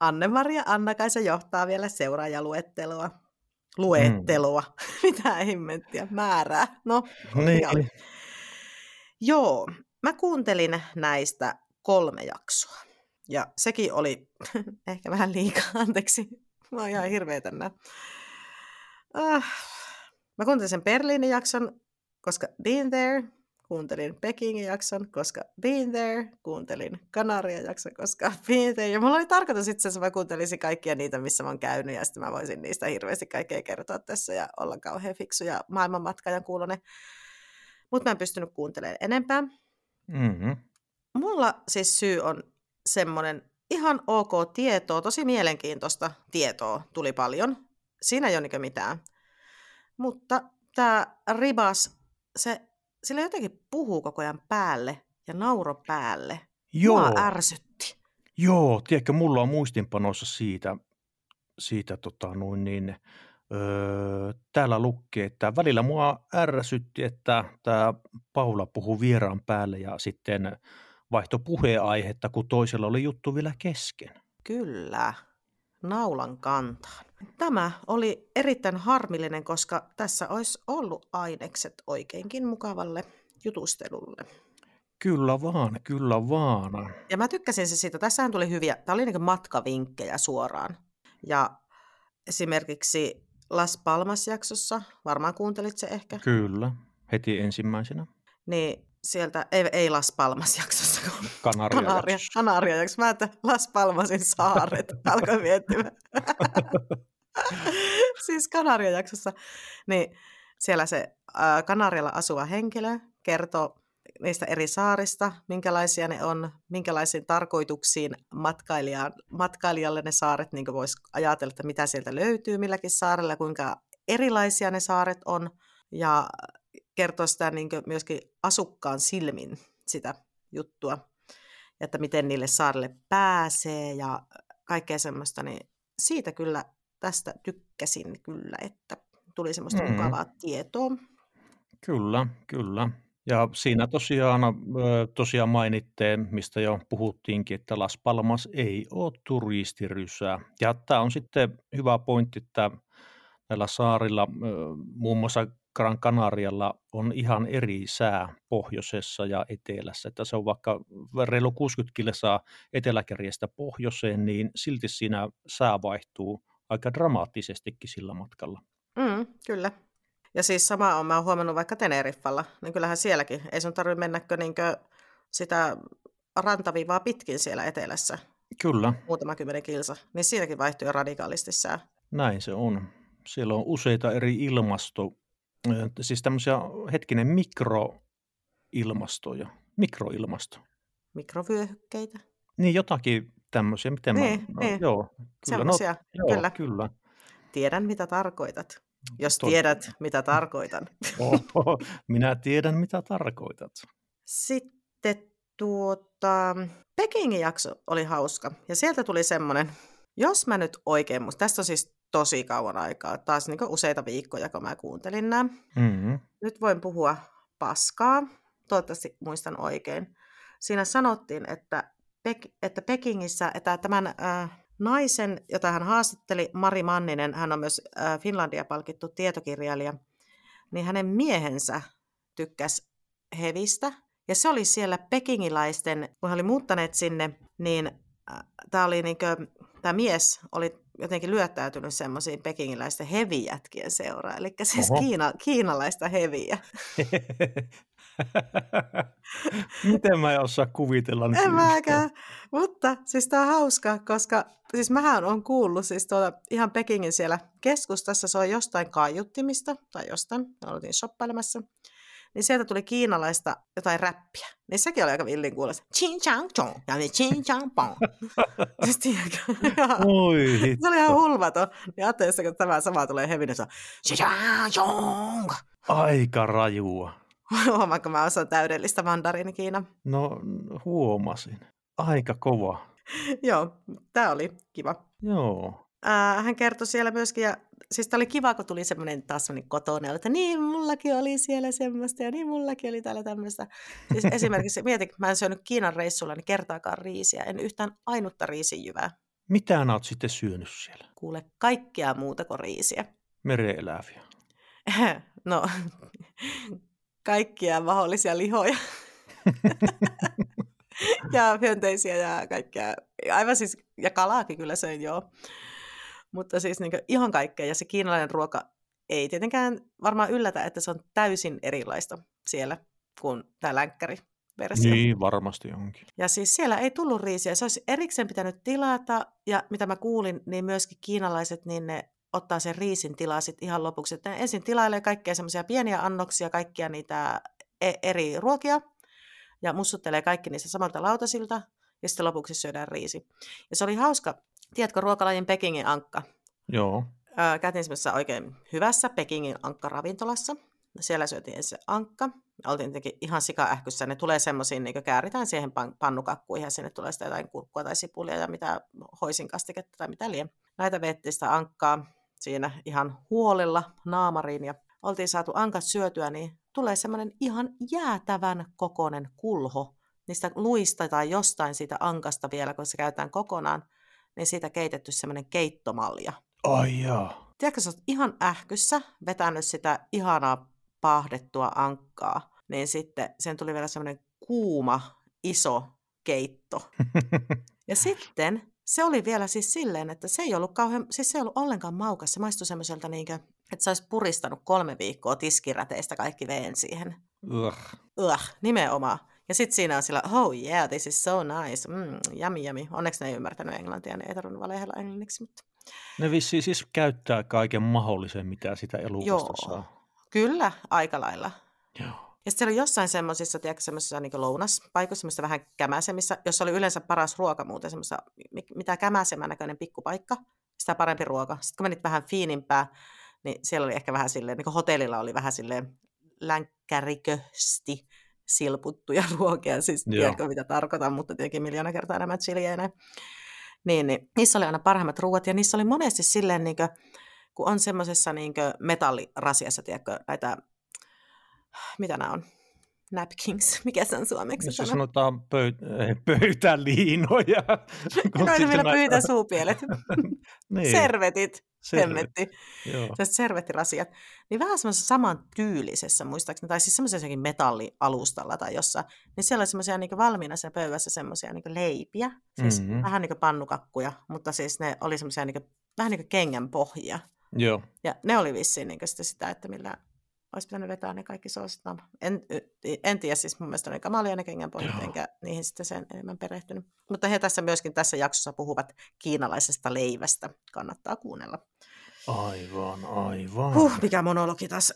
Anne-Maria Anna-Kaisa johtaa vielä seuraajaluettelua. Luettelua. Mm. Mitä himmenttiä, määrää. No, niin. Joo, mä kuuntelin näistä kolme jaksoa. Ja sekin oli ehkä vähän liikaa, anteeksi. Mä oon ihan hirveä tänään. Uh, mä kuuntelin sen Berliinin jakson, koska Been There, kuuntelin Pekingin jakson, koska Been There, kuuntelin Kanaria jakson, koska Been There. Ja mulla oli tarkoitus itse asiassa, mä kuuntelisin kaikkia niitä, missä mä oon käynyt, ja sitten mä voisin niistä hirveästi kaikkea kertoa tässä ja olla kauhean fiksu ja maailmanmatkajan kuulonen. Mutta mä en pystynyt kuuntelemaan enempää. Mm-hmm. Mulla siis syy on semmoinen ihan ok tietoa, tosi mielenkiintoista tietoa tuli paljon. Siinä ei ole mitään. Mutta tämä Ribas, se, sillä jotenkin puhuu koko ajan päälle ja nauro päälle. Joo, Mua ärsytti. joo, tiedätkö, mulla on muistinpanossa siitä, siitä tota, noin niin, öö, täällä lukee, että välillä mua ärsytti, että tämä Paula puhuu vieraan päälle ja sitten vaihto puheenaihetta, kun toisella oli juttu vielä kesken. Kyllä, naulan kantaan. Tämä oli erittäin harmillinen, koska tässä olisi ollut ainekset oikeinkin mukavalle jutustelulle. Kyllä vaan, kyllä vaan. Ja mä tykkäsin se siitä. Tässähän tuli hyviä, tämä oli niin matkavinkkejä suoraan. Ja esimerkiksi Las Palmas-jaksossa, varmaan kuuntelit se ehkä, Kyllä, heti ensimmäisenä. niin sieltä, ei, ei Las Palmas-jaksossa, kun Kanaria. Kanaria, Kanaria jaksossa. Mä että Las Palmasin saaret, alkoi miettimään. siis Kanaria jaksossa, niin siellä se ää, Kanarialla asuva henkilö kertoo niistä eri saarista, minkälaisia ne on, minkälaisiin tarkoituksiin matkailijalle ne saaret, niin voisi ajatella, että mitä sieltä löytyy milläkin saarella, kuinka erilaisia ne saaret on, ja kertoo sitä niin myöskin asukkaan silmin sitä juttua, että miten niille saarille pääsee ja kaikkea semmoista, niin siitä kyllä tästä tykkäsin kyllä, että tuli semmoista Mm. mukavaa tietoa. Kyllä, kyllä. Ja siinä tosiaan, tosiaan mainitteen, mistä jo puhuttiinkin, että Las Palmas ei ole turistirysää. Ja tämä on sitten hyvä pointti, että näillä saarilla, muun muassa Gran Canarialla on ihan eri sää pohjoisessa ja etelässä. Että se on vaikka reilu 60 kilsaa eteläkärjestä pohjoiseen, niin silti siinä sää vaihtuu aika dramaattisestikin sillä matkalla. Mm, kyllä. Ja siis sama on, mä oon huomannut vaikka Teneriffalla, niin kyllähän sielläkin, ei sun tarvitse mennäkö niinkö sitä rantaviivaa pitkin siellä etelässä, Kyllä, muutama kymmenen kilsa, niin siinäkin vaihtuu radikaalisti sää. Näin se on. Siellä on useita eri ilmasto, siis tämmöisiä hetkinen mikroilmastoja, mikroilmasto. Mikrovyöhykkeitä. Niin jotakin tämmöisiä, miten Niin, mä, no, niin. joo, kyllä, no, joo, kyllä. kyllä. Tiedän, mitä tarkoitat. Jos Tot- tiedät, mitä tarkoitan. Oho, minä tiedän, mitä tarkoitat. Sitten tuota, Pekingin jakso oli hauska. Ja sieltä tuli semmoinen, jos mä nyt oikein muistan, tästä on siis tosi kauan aikaa, taas niin useita viikkoja, kun mä kuuntelin nämä. Mm-hmm. Nyt voin puhua paskaa, toivottavasti muistan oikein. Siinä sanottiin, että, Pek- että Pekingissä, että tämän äh, naisen, jota hän haastatteli, Mari Manninen, hän on myös äh, Finlandia palkittu tietokirjailija, niin hänen miehensä tykkäsi hevistä. Ja se oli siellä pekingiläisten, kun he oli muuttaneet sinne, niin äh, tämä oli niinkö, tämä mies oli jotenkin lyöttäytynyt semmoisiin pekingiläisten hevijätkien seuraan, eli siis Oho. Kiina, kiinalaista heviä. Miten mä en osaa kuvitella nyt En mäkään, mutta siis tämä on hauska, koska siis mähän on kuullut siis tuolla ihan Pekingin siellä keskustassa, se on jostain kaiuttimista tai jostain, me oltiin shoppailemassa, niin sieltä tuli kiinalaista jotain räppiä. Niin sekin oli aika villin kuulosta. Chin chang chong ja niin chin chang pong. siis Oi Se oli ihan hitto. hulvaton. Niin ajattelin, että kun tämä sama tulee hevin, se on chin chang chong. Aika rajua. Huomaanko mä osaan täydellistä mandariini Kiina? No huomasin. Aika kova. Joo, tämä oli kiva. Joo. Ää, hän kertoi siellä myöskin, ja siis oli kiva, kun tuli semmoinen taas semmoinen kotona, että niin, mullakin oli siellä semmoista, ja niin, mullakin oli täällä tämmöistä. Siis esimerkiksi, mietin, kun mä en syönyt Kiinan reissulla, niin kertaakaan riisiä, en yhtään ainutta riisijyvää. Mitä oot sitten syönyt siellä? Kuule, kaikkea muuta kuin riisiä. Mereeläviä. No, kaikkia mahdollisia lihoja. ja hyönteisiä ja kaikkea. Aivan siis, ja kalaakin kyllä söin joo. Mutta siis niin ihan kaikkea. Ja se kiinalainen ruoka ei tietenkään varmaan yllätä, että se on täysin erilaista siellä kuin tämä länkkäriversio. Niin, varmasti onkin. Ja siis siellä ei tullut riisiä. Se olisi erikseen pitänyt tilata, ja mitä mä kuulin, niin myöskin kiinalaiset, niin ne ottaa sen riisin tilaa sit ihan lopuksi. Että ne ensin tilailee kaikkea semmoisia pieniä annoksia, kaikkia niitä e- eri ruokia ja mussuttelee kaikki niistä samalta lautasilta ja sitten lopuksi syödään riisi. Ja se oli hauska, tiedätkö ruokalajin Pekingin ankka? Joo. Ää, Käytiin semmoisessa oikein hyvässä Pekingin ankka-ravintolassa. Siellä syötiin ensin se ankka. Oltiin tietenkin ihan sikaähkyssä. Ne tulee semmoisiin, niin kääritään siihen pan- pannukakkuihin ja sinne tulee sitä jotain kurkkua tai sipulia ja mitä hoisinkastiketta tai mitä liian. Näitä veettiin sitä ankkaa siinä ihan huolella naamariin ja oltiin saatu ankat syötyä, niin tulee semmoinen ihan jäätävän kokoinen kulho niistä luista tai jostain siitä ankasta vielä, kun se käytetään kokonaan, niin siitä keitetty semmoinen keittomalja. Ai jaa. Tiedätkö, sä oot ihan ähkyssä vetänyt sitä ihanaa paahdettua ankkaa, niin sitten sen tuli vielä semmoinen kuuma, iso keitto. Ja sitten se oli vielä siis silleen, että se ei ollut kauhean, siis se ei ollut ollenkaan maukas. Se maistui semmoiselta niinkö, että sä olisi puristanut kolme viikkoa tiskiräteistä kaikki veen siihen. Ugh. Ugh, nimenomaan. Ja sitten siinä on sillä, oh yeah, this is so nice, mm, yummy yummy. Onneksi ne ei ymmärtänyt englantia, ne ei tarvinnut valehella englanniksi. Mutta... Ne vissiin siis käyttää kaiken mahdollisen, mitä sitä elukasta Joo, saa. kyllä, aika lailla. Joo. Ja sitten oli jossain semmoisissa, tiedätkö, semmoisissa niin lounaspaikoissa, semmoisissa vähän kämäsemissä, jossa oli yleensä paras ruoka muuten, semmoisessa, mi- mitä kämäsemän näköinen pikkupaikka, sitä parempi ruoka. Sitten kun menit vähän fiinimpää, niin siellä oli ehkä vähän silleen, niin kuin hotellilla oli vähän silleen länkkärikösti silputtuja ruokia, siis Joo. tiedätkö mitä tarkoitan, mutta tietenkin miljoona kertaa ja näin. Niin, niin, niissä oli aina parhaimmat ruoat ja niissä oli monesti silleen, niin kuin, kun on semmoisessa niin metallirasiassa, tiedätkö, näitä, mitä nämä on, napkins, mikä se on suomeksi Missä sanotaan pöy- eh, pöytäliinoja. kun No vielä näitä- pyytä suupielet. niin, Servetit. Joo. Sellaiset servettirasiat. Niin vähän semmoisessa saman tyylisessä, muistaakseni, tai siis semmoisessa jotenkin metallialustalla tai jossain, niin siellä oli semmoisia niin valmiina siellä pöydässä semmoisia niin leipiä, siis Mhm. mm-hmm. vähän niin kuin pannukakkuja, mutta siis ne oli semmoisia niin vähän niin kuin kengän pohjia. Joo. Ja ne oli vissiin niin sitä, sitä, että millä olisi pitänyt vetää ne kaikki soosit. No, en, en tiedä, siis mun mielestä oli kamalia ne kengänpohjat, enkä niihin sitten sen enemmän perehtynyt. Mutta he tässä myöskin tässä jaksossa puhuvat kiinalaisesta leivästä. Kannattaa kuunnella. Aivan, aivan. Huh, mikä monologi taas.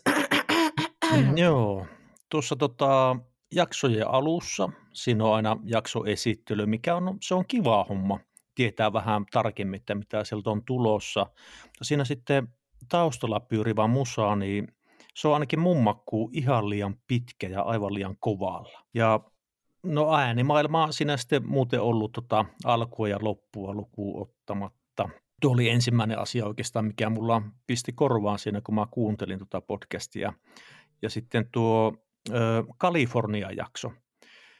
Mm, Joo. Tuossa tota, jaksojen alussa, siinä on aina jaksoesittely, mikä on, se on kiva homma. Tietää vähän tarkemmin, että mitä sieltä on tulossa. Mutta siinä sitten taustalla pyörivä musa, niin se on ainakin mun makkuun ihan liian pitkä ja aivan liian kovalla. Ja no äänimaailma on siinä sitten muuten ollut tota alkua ja loppua lukuun ottamatta. Tuo oli ensimmäinen asia oikeastaan, mikä mulla pisti korvaan siinä, kun mä kuuntelin tuota podcastia. Ja sitten tuo Kalifornia-jakso.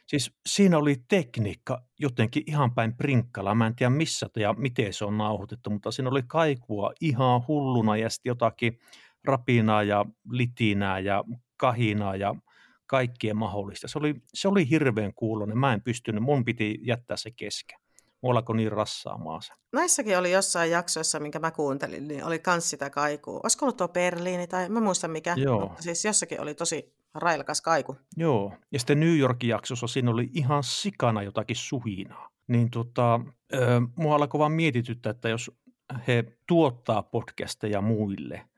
Siis siinä oli tekniikka jotenkin ihan päin prinkkalla. Mä en tiedä missä ja miten se on nauhoitettu, mutta siinä oli kaikua ihan hulluna ja sitten jotakin rapinaa ja litinää ja kahinaa ja kaikkea mahdollista. Se oli, se oli hirveän kuulonen. Mä en pystynyt, mun piti jättää se kesken. Mulla alkoi niin rassaamaan se. Näissäkin oli jossain jaksoissa, minkä mä kuuntelin, niin oli kans sitä kaikua. Olisiko ollut tuo Berliini tai mä muistan mikä, Joo. mutta siis jossakin oli tosi railakas kaiku. Joo, ja sitten New Yorkin jaksossa siinä oli ihan sikana jotakin suhinaa. Niin tota, ö, mua alkoi vaan mietityttää, että jos he tuottaa podcasteja muille,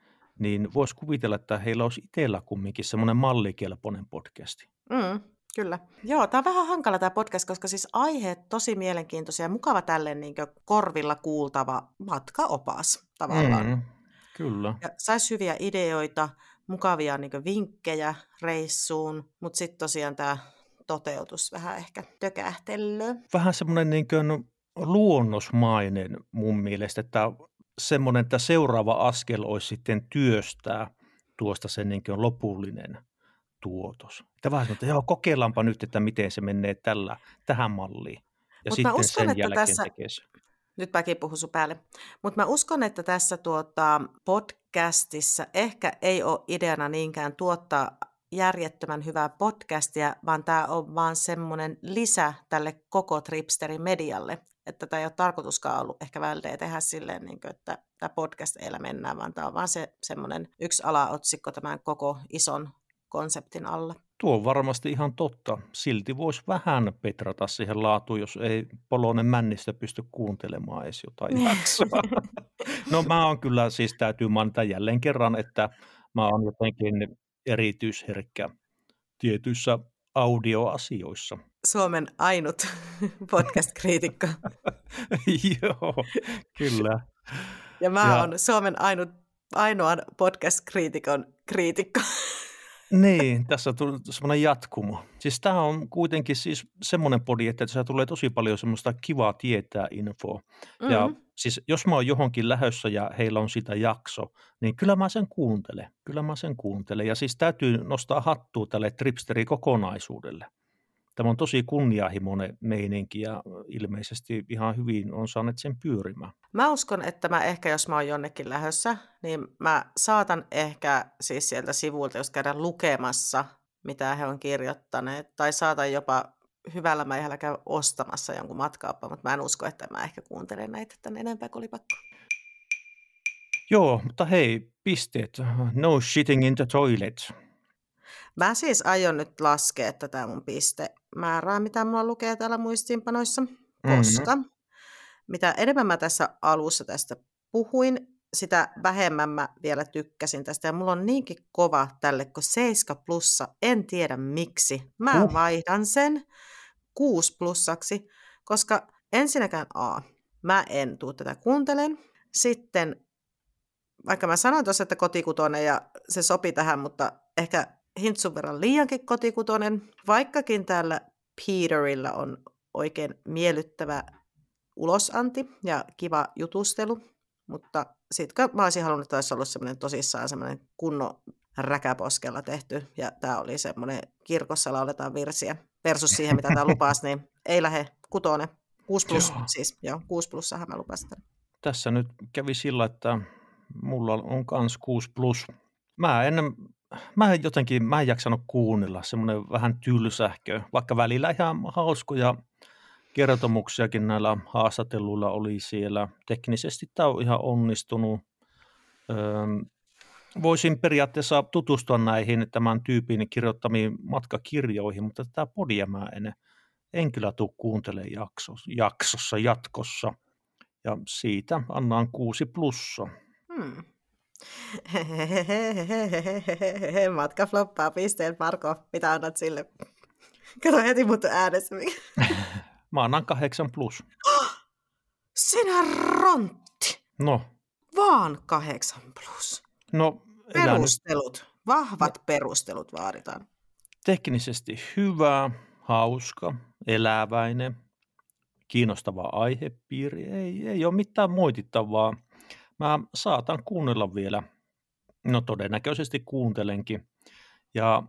niin voisi kuvitella, että heillä olisi itsellä kumminkin semmoinen mallikelpoinen podcasti. Mm, kyllä. Joo, tämä on vähän hankala tämä podcast, koska siis aiheet tosi mielenkiintoisia ja mukava tälleen niin korvilla kuultava matkaopas tavallaan. Mm. Kyllä. Ja saisi hyviä ideoita, mukavia niin vinkkejä reissuun, mutta sitten tosiaan tämä toteutus vähän ehkä tökähtelyä. Vähän semmoinen niin kuin luonnosmainen mun mielestä, että semmoinen, että seuraava askel olisi sitten työstää tuosta sen niin kuin lopullinen tuotos. Että vähän semmoinen, että joo, kokeillaanpa nyt, että miten se menee tällä, tähän malliin. Ja Mut sitten uskon, sen että jälkeen tässä- tekee se. Nyt mäkin puhun sun päälle. Mutta mä uskon, että tässä tuota podcastissa ehkä ei ole ideana niinkään tuottaa järjettömän hyvää podcastia, vaan tämä on vaan semmoinen lisä tälle koko Tripsterin medialle. Että tämä ei ole tarkoituskaan ollut ehkä välillä tehdä silleen, niin kuin, että tämä podcast ei mennään, vaan tämä on vaan se semmoinen yksi alaotsikko tämän koko ison konseptin alla. Tuo on varmasti ihan totta. Silti voisi vähän petrata siihen laatuun, jos ei Polonen Männistä pysty kuuntelemaan edes jotain jaksoa. No mä oon kyllä, siis täytyy mainita jälleen kerran, että mä oon jotenkin erityisherkkä tietyissä audioasioissa. Suomen ainut podcast-kriitikko. Joo, kyllä. Ja mä ja... oon Suomen ainut, ainoan podcast-kriitikon kriitikko. Niin, tässä on tullut semmoinen jatkumo. Siis tämä on kuitenkin siis semmoinen podi, että tässä tulee tosi paljon semmoista kivaa tietää infoa. Mm-hmm. Ja siis jos mä oon johonkin lähössä ja heillä on sitä jakso, niin kyllä mä sen kuuntelen. Kyllä mä sen kuuntelen. Ja siis täytyy nostaa hattua tälle Tripsteri kokonaisuudelle. Tämä on tosi kunnianhimoinen meininki ja ilmeisesti ihan hyvin on saaneet sen pyörimään. Mä uskon, että mä ehkä, jos mä oon jonnekin lähössä, niin mä saatan ehkä siis sieltä sivuilta, jos käydään lukemassa, mitä he on kirjoittaneet, tai saatan jopa hyvällä mäihällä käy ostamassa jonkun matkaappa, mutta mä en usko, että mä ehkä kuuntelen näitä tänne enempää, kun oli pakko. Joo, mutta hei, pisteet. No shitting in the toilet. Mä siis aion nyt laskea tätä mun pistemäärää, mitä mulla lukee täällä muistiinpanoissa, mm-hmm. koska mm-hmm. mitä enemmän mä tässä alussa tästä puhuin, sitä vähemmän mä vielä tykkäsin tästä. Ja mulla on niinkin kova tälle, kun 7 plussa, en tiedä miksi. Mä uh. vaihdan sen 6 plussaksi, koska ensinnäkään A, mä en tuu tätä kuuntelen. Sitten, vaikka mä sanoin tuossa, että kotikutonen ja se sopi tähän, mutta ehkä hintsun verran liiankin kotikutonen, vaikkakin täällä Peterillä on oikein miellyttävä ulosanti ja kiva jutustelu, mutta sitten mä olisin halunnut, että olisi ollut semmoinen tosissaan semmoinen kunno räkäposkella tehty, ja tämä oli semmoinen kirkossa lauletaan virsiä, versus siihen, mitä tämä lupasi, niin ei lähde kutonen. 6 plus, joo. siis joo, 6 plussahan mä lupasin tämän. Tässä nyt kävi sillä, että mulla on kans 6 plus. Mä en mä en jotenkin, mä en jaksanut kuunnella, semmoinen vähän tylsähkö, vaikka välillä ihan hauskoja kertomuksiakin näillä haastatteluilla oli siellä. Teknisesti tämä on ihan onnistunut. Öö, voisin periaatteessa tutustua näihin tämän tyypin kirjoittamiin matkakirjoihin, mutta tätä podia mä en, en kyllä tule kuuntelemaan jaksossa, jaksossa jatkossa. Ja siitä annan kuusi plussa. Hmm. Matka floppaa pisteet, Marko. Mitä annat sille? Kato heti mutta äänessä. Mä annan kahdeksan plus. Sinä rontti. No. Vaan kahdeksan plus. No, Perustelut. Nyt... Vahvat no. perustelut vaaditaan. Teknisesti hyvä, hauska, eläväinen, kiinnostava aihepiiri. Ei, ei ole mitään moitittavaa mä saatan kuunnella vielä, no todennäköisesti kuuntelenkin, ja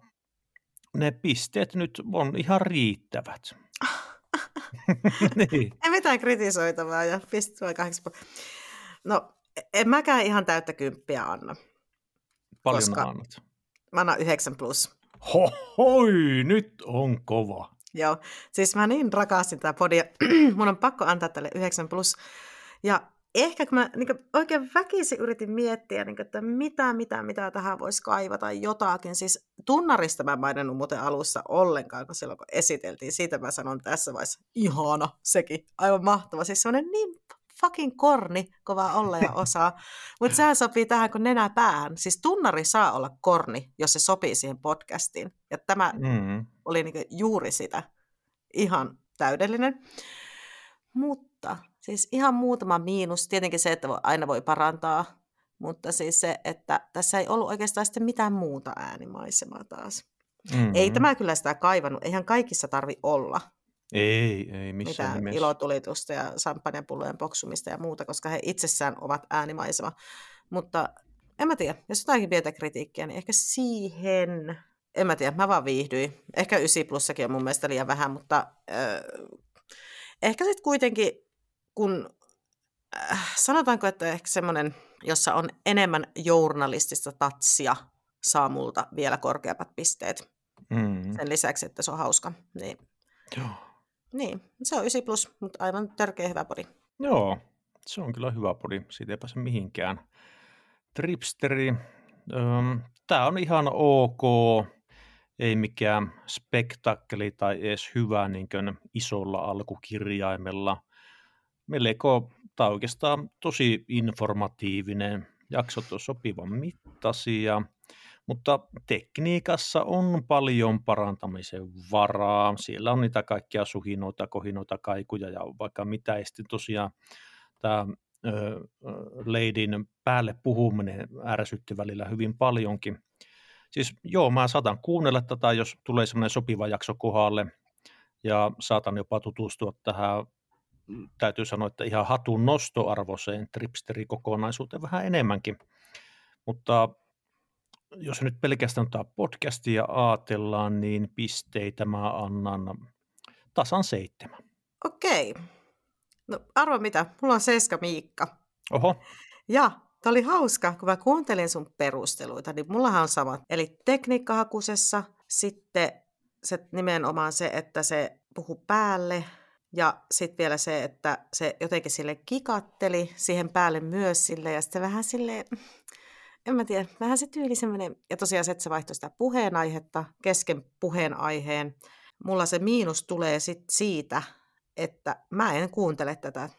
ne pisteet nyt on ihan riittävät. niin. Ei mitään kritisoitavaa ja pisteet vai kahdeksan. No, en mäkään ihan täyttä kymppiä anna. Paljon koska annat? Mä annan 9 plus. Hohoi, nyt on kova. Joo, siis mä niin rakastin tätä podia. Mun on pakko antaa tälle 9 plus. Ja ehkä kun mä niin kuin, oikein väkisin yritin miettiä, niin kuin, että mitä, mitä, mitä tähän voisi kaivata, jotakin. Siis tunnarista mä en muuten alussa ollenkaan, kun silloin kun esiteltiin. Siitä mä sanon tässä vaiheessa, ihana sekin, aivan mahtava. Siis semmoinen niin fucking korni, kova olla ja osaa. Mutta sehän sopii tähän kuin nenä päähän. Siis tunnari saa olla korni, jos se sopii siihen podcastiin. Ja tämä mm. oli niin juuri sitä. Ihan täydellinen. Mutta Siis ihan muutama miinus. Tietenkin se, että aina voi parantaa, mutta siis se, että tässä ei ollut oikeastaan sitten mitään muuta äänimaisemaa taas. Mm-hmm. Ei tämä kyllä sitä kaivannut. Eihän kaikissa tarvi olla. Ei, ei missään mitään nimessä. ilotulitusta ja samppanjapullojen poksumista ja muuta, koska he itsessään ovat äänimaisema. Mutta en mä tiedä, jos jotakin pientä kritiikkiä, niin ehkä siihen, en mä tiedä, mä vaan viihdyin. Ehkä 9 plussakin on mun mielestä liian vähän, mutta äh, ehkä sitten kuitenkin kun äh, sanotaanko, että ehkä semmoinen, jossa on enemmän journalistista tatsia, saa multa vielä korkeammat pisteet. Mm. Sen lisäksi, että se on hauska. Niin, Joo. niin se on 9 plus, mutta aivan törkeä hyvä podi. Joo, se on kyllä hyvä podi. Siitä ei pääse mihinkään. Tripsteri. Tämä on ihan ok, ei mikään spektakkeli tai edes hyvä niin isolla alkukirjaimella – melko, tai oikeastaan tosi informatiivinen. Jaksot on sopivan mittaisia. Mutta tekniikassa on paljon parantamisen varaa. Siellä on niitä kaikkia suhinoita, kohinoita, kaikuja ja vaikka mitä. Ja sitten tosiaan tämä Leidin päälle puhuminen ärsytti välillä hyvin paljonkin. Siis joo, mä saatan kuunnella tätä, jos tulee semmoinen sopiva jakso kohdalle, ja saatan jopa tutustua tähän, täytyy sanoa, että ihan hatun nostoarvoiseen tripsterikokonaisuuteen vähän enemmänkin. Mutta jos nyt pelkästään tämä podcastia ajatellaan, niin pisteitä mä annan tasan seitsemän. Okei. No arvo mitä, mulla on Seiska Miikka. Oho. Ja Tämä oli hauska, kun mä kuuntelin sun perusteluita, niin mullahan on samat. Eli tekniikkahakusessa, sitten se nimenomaan se, että se puhu päälle, ja sitten vielä se, että se jotenkin sille kikatteli siihen päälle myös sille, ja sitten vähän sille en mä tiedä, vähän se tyyli semmoinen, ja tosiaan se, että se vaihtoi sitä puheenaihetta kesken puheenaiheen. Mulla se miinus tulee sit siitä, että mä en kuuntele tätä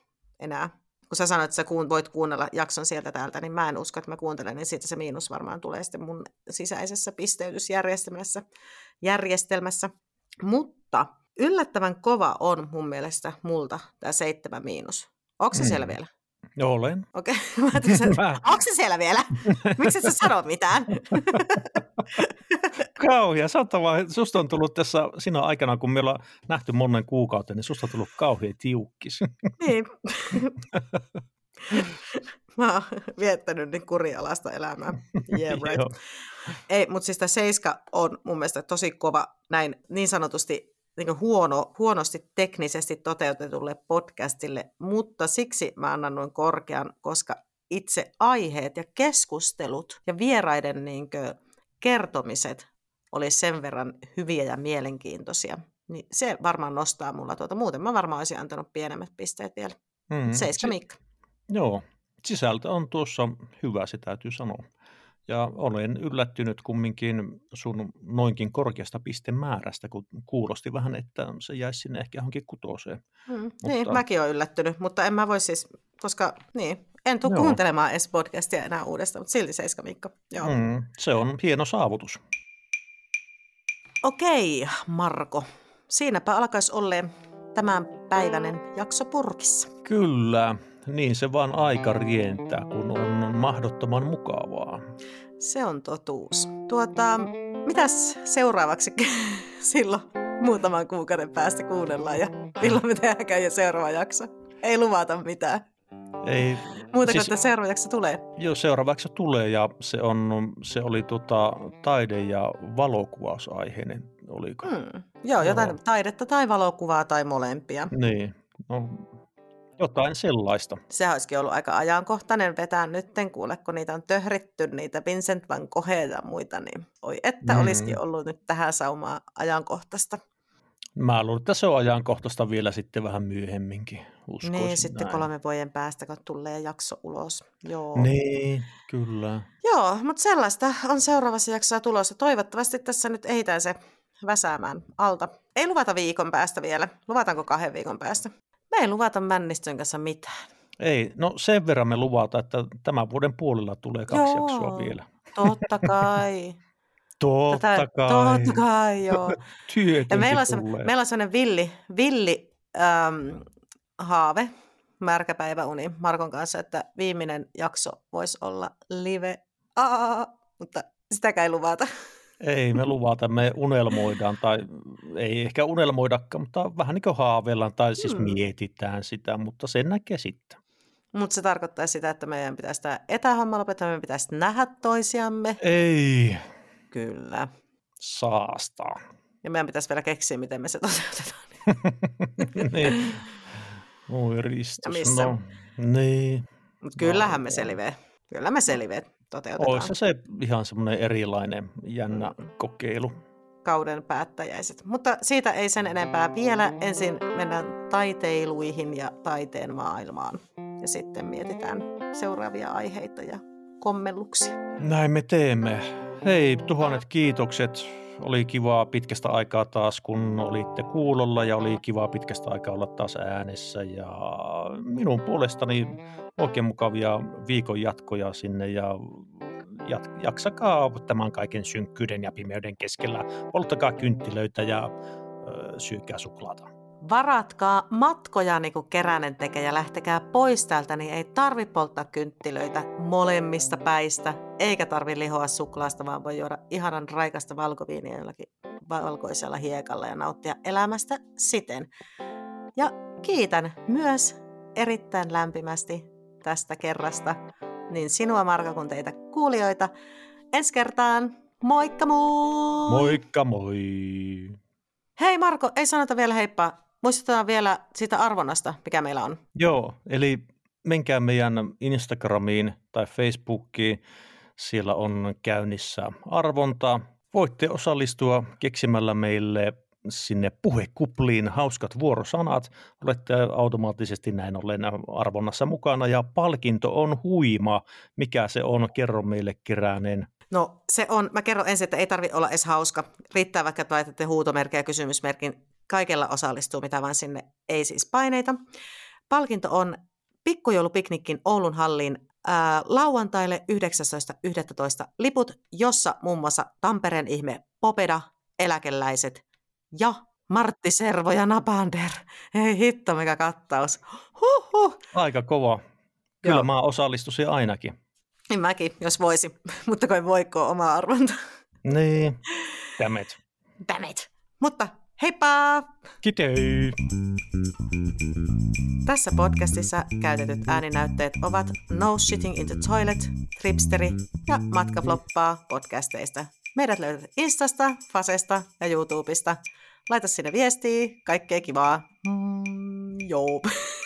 enää. Kun sä sanoit, että sä voit kuunnella jakson sieltä täältä, niin mä en usko, että mä kuuntelen, niin siitä se miinus varmaan tulee sitten mun sisäisessä pisteytysjärjestelmässä. Järjestelmässä. Mutta yllättävän kova on mun mielestä multa tämä seitsemän miinus. Onko se mm. siellä vielä? Olen. Okei. Okay. Onko se siellä vielä? Miksi et sä sano mitään? kauhia. vaan, susta on tullut tässä sinä aikana, kun meillä on nähty monen kuukautta, niin susta on tullut kauhean tiukkis. niin. Mä oon viettänyt niin kurialasta elämää. Yeah, right. Ei, mutta siis tämä Seiska on mun mielestä tosi kova näin niin sanotusti niin huono, huonosti teknisesti toteutetulle podcastille, mutta siksi mä annan noin korkean, koska itse aiheet ja keskustelut ja vieraiden niin kuin, kertomiset oli sen verran hyviä ja mielenkiintoisia. Niin se varmaan nostaa mulla tuota. Muuten mä varmaan olisin antanut pienemmät pisteet vielä. Mm, Seiska Mikka. Joo, sisältö on tuossa hyvä, se täytyy sanoa. Ja olen yllättynyt kumminkin sun noinkin korkeasta pistemäärästä, kun kuulosti vähän, että se jäisi sinne ehkä johonkin kutoseen. Mm, mutta... Niin, mäkin olen yllättynyt, mutta en mä voi siis, koska niin, en tule kuuntelemaan edes podcastia enää uudestaan, mutta silti Seiska Mikko. Joo. Mm, se on hieno saavutus. Okei, Marko. Siinäpä alkaisi olleen tämän päiväinen jakso purkissa. Kyllä, niin se vaan aika rientää, kun on mahdottoman mukavaa. Se on totuus. Tuota, mitäs seuraavaksi silloin muutaman kuukauden päästä kuunnellaan ja milloin me tehdäänkään jo seuraava jakso? Ei luvata mitään. Ei. Muuta siis, kuin seuraava jakso tulee. Joo, seuraavaksi tulee ja se, on, se oli tota, taide- ja valokuvausaiheinen, oliko? Mm. Joo, jotain no. taidetta tai valokuvaa tai molempia. Niin, no jotain sellaista. Se olisikin ollut aika ajankohtainen vetää nytten, kuule, kun niitä on töhritty, niitä Vincent van Gogh ja muita, niin oi, että mm. olisikin ollut nyt tähän saumaan ajankohtaista. Mä luulen, että se on ajankohtaista vielä sitten vähän myöhemminkin, uskoisin Niin, näin. sitten kolme vuoden päästä, kun tulee jakso ulos. Joo. Niin, kyllä. Joo, mutta sellaista on seuraavassa jaksossa tulossa. Toivottavasti tässä nyt ei se väsäämään alta. Ei luvata viikon päästä vielä. Luvataanko kahden viikon päästä? Me ei luvata Männistön kanssa mitään. Ei, no sen verran me luvata, että tämän vuoden puolella tulee kaksi Joo, jaksoa vielä. totta kai. totta Tätä, kai. Totta kai, joo. ja meillä on, se, meillä on sellainen villi, villi ähm, haave, märkäpäiväuni Markon kanssa, että viimeinen jakso voisi olla live, Aa, mutta sitäkään ei luvata. Ei me luvata, me unelmoidaan tai ei ehkä unelmoidakaan, mutta vähän niin kuin haaveillaan tai siis hmm. mietitään sitä, mutta sen näkee sitten. Mutta se tarkoittaa sitä, että meidän pitäisi tämä etähomma lopettaa, meidän pitäisi nähdä toisiamme. Ei. Kyllä. Saastaa. Ja meidän pitäisi vielä keksiä, miten me se toteutetaan. niin. Oi ristus. Ja missä? No, niin. Mutta kyllähän me selviää. Kyllä me selviää toteutetaan. Olisi se ihan semmoinen erilainen jännä kokeilu. Kauden päättäjäiset. Mutta siitä ei sen enempää vielä. Ensin mennään taiteiluihin ja taiteen maailmaan. Ja sitten mietitään seuraavia aiheita ja kommelluksia. Näin me teemme. Hei, tuhannet kiitokset. Oli kivaa pitkästä aikaa taas, kun olitte kuulolla ja oli kivaa pitkästä aikaa olla taas äänessä. Ja minun puolestani oikein mukavia viikon jatkoja sinne ja jaksakaa tämän kaiken synkkyyden ja pimeyden keskellä. Polttakaa kynttilöitä ja ö, syykää suklaata. Varatkaa matkoja, niin kuin Keränen tekee, ja lähtekää pois täältä, niin ei tarvi polttaa kynttilöitä molemmista päistä, eikä tarvi lihoa suklaasta, vaan voi juoda ihanan raikasta valkoviiniä jollakin valkoisella hiekalla ja nauttia elämästä siten. Ja kiitän myös erittäin lämpimästi tästä kerrasta niin sinua Marko kuin teitä kuulijoita. Ensi kertaan, moikka moi! Moikka moi! Hei Marko, ei sanota vielä heippa. Muistutetaan vielä siitä arvonnasta, mikä meillä on. Joo, eli menkää meidän Instagramiin tai Facebookiin. Siellä on käynnissä arvonta. Voitte osallistua keksimällä meille sinne puhekupliin hauskat vuorosanat. Olette automaattisesti näin ollen arvonnassa mukana ja palkinto on huima. Mikä se on? Kerro meille keräänen. No se on, mä kerron ensin, että ei tarvi olla edes hauska. Riittää vaikka, että laitatte huutomerkin ja kysymysmerkin. Kaikella osallistuu, mitä vaan sinne ei siis paineita. Palkinto on pikkujoulupiknikin Oulun halliin ää, lauantaille 19.11. liput, jossa muun muassa Tampereen ihme Popeda, eläkeläiset ja Martti Servo ja Napander. Ei hitto, mikä kattaus. Huhhuh. Aika kova. Kyllä Joo. mä osallistuisin ainakin. Niin mäkin, jos voisi, mutta kai voiko oma arvonta. Niin, dammit. Dammit. Mutta heippa! Kitei! Tässä podcastissa käytetyt ääninäytteet ovat No Shitting in the Toilet, Tripsteri ja Matkafloppaa podcasteista. Meidät löydät Instasta, Fasesta ja YouTubesta. Laita sinne viestiä, kaikkea kivaa. Mm, joo.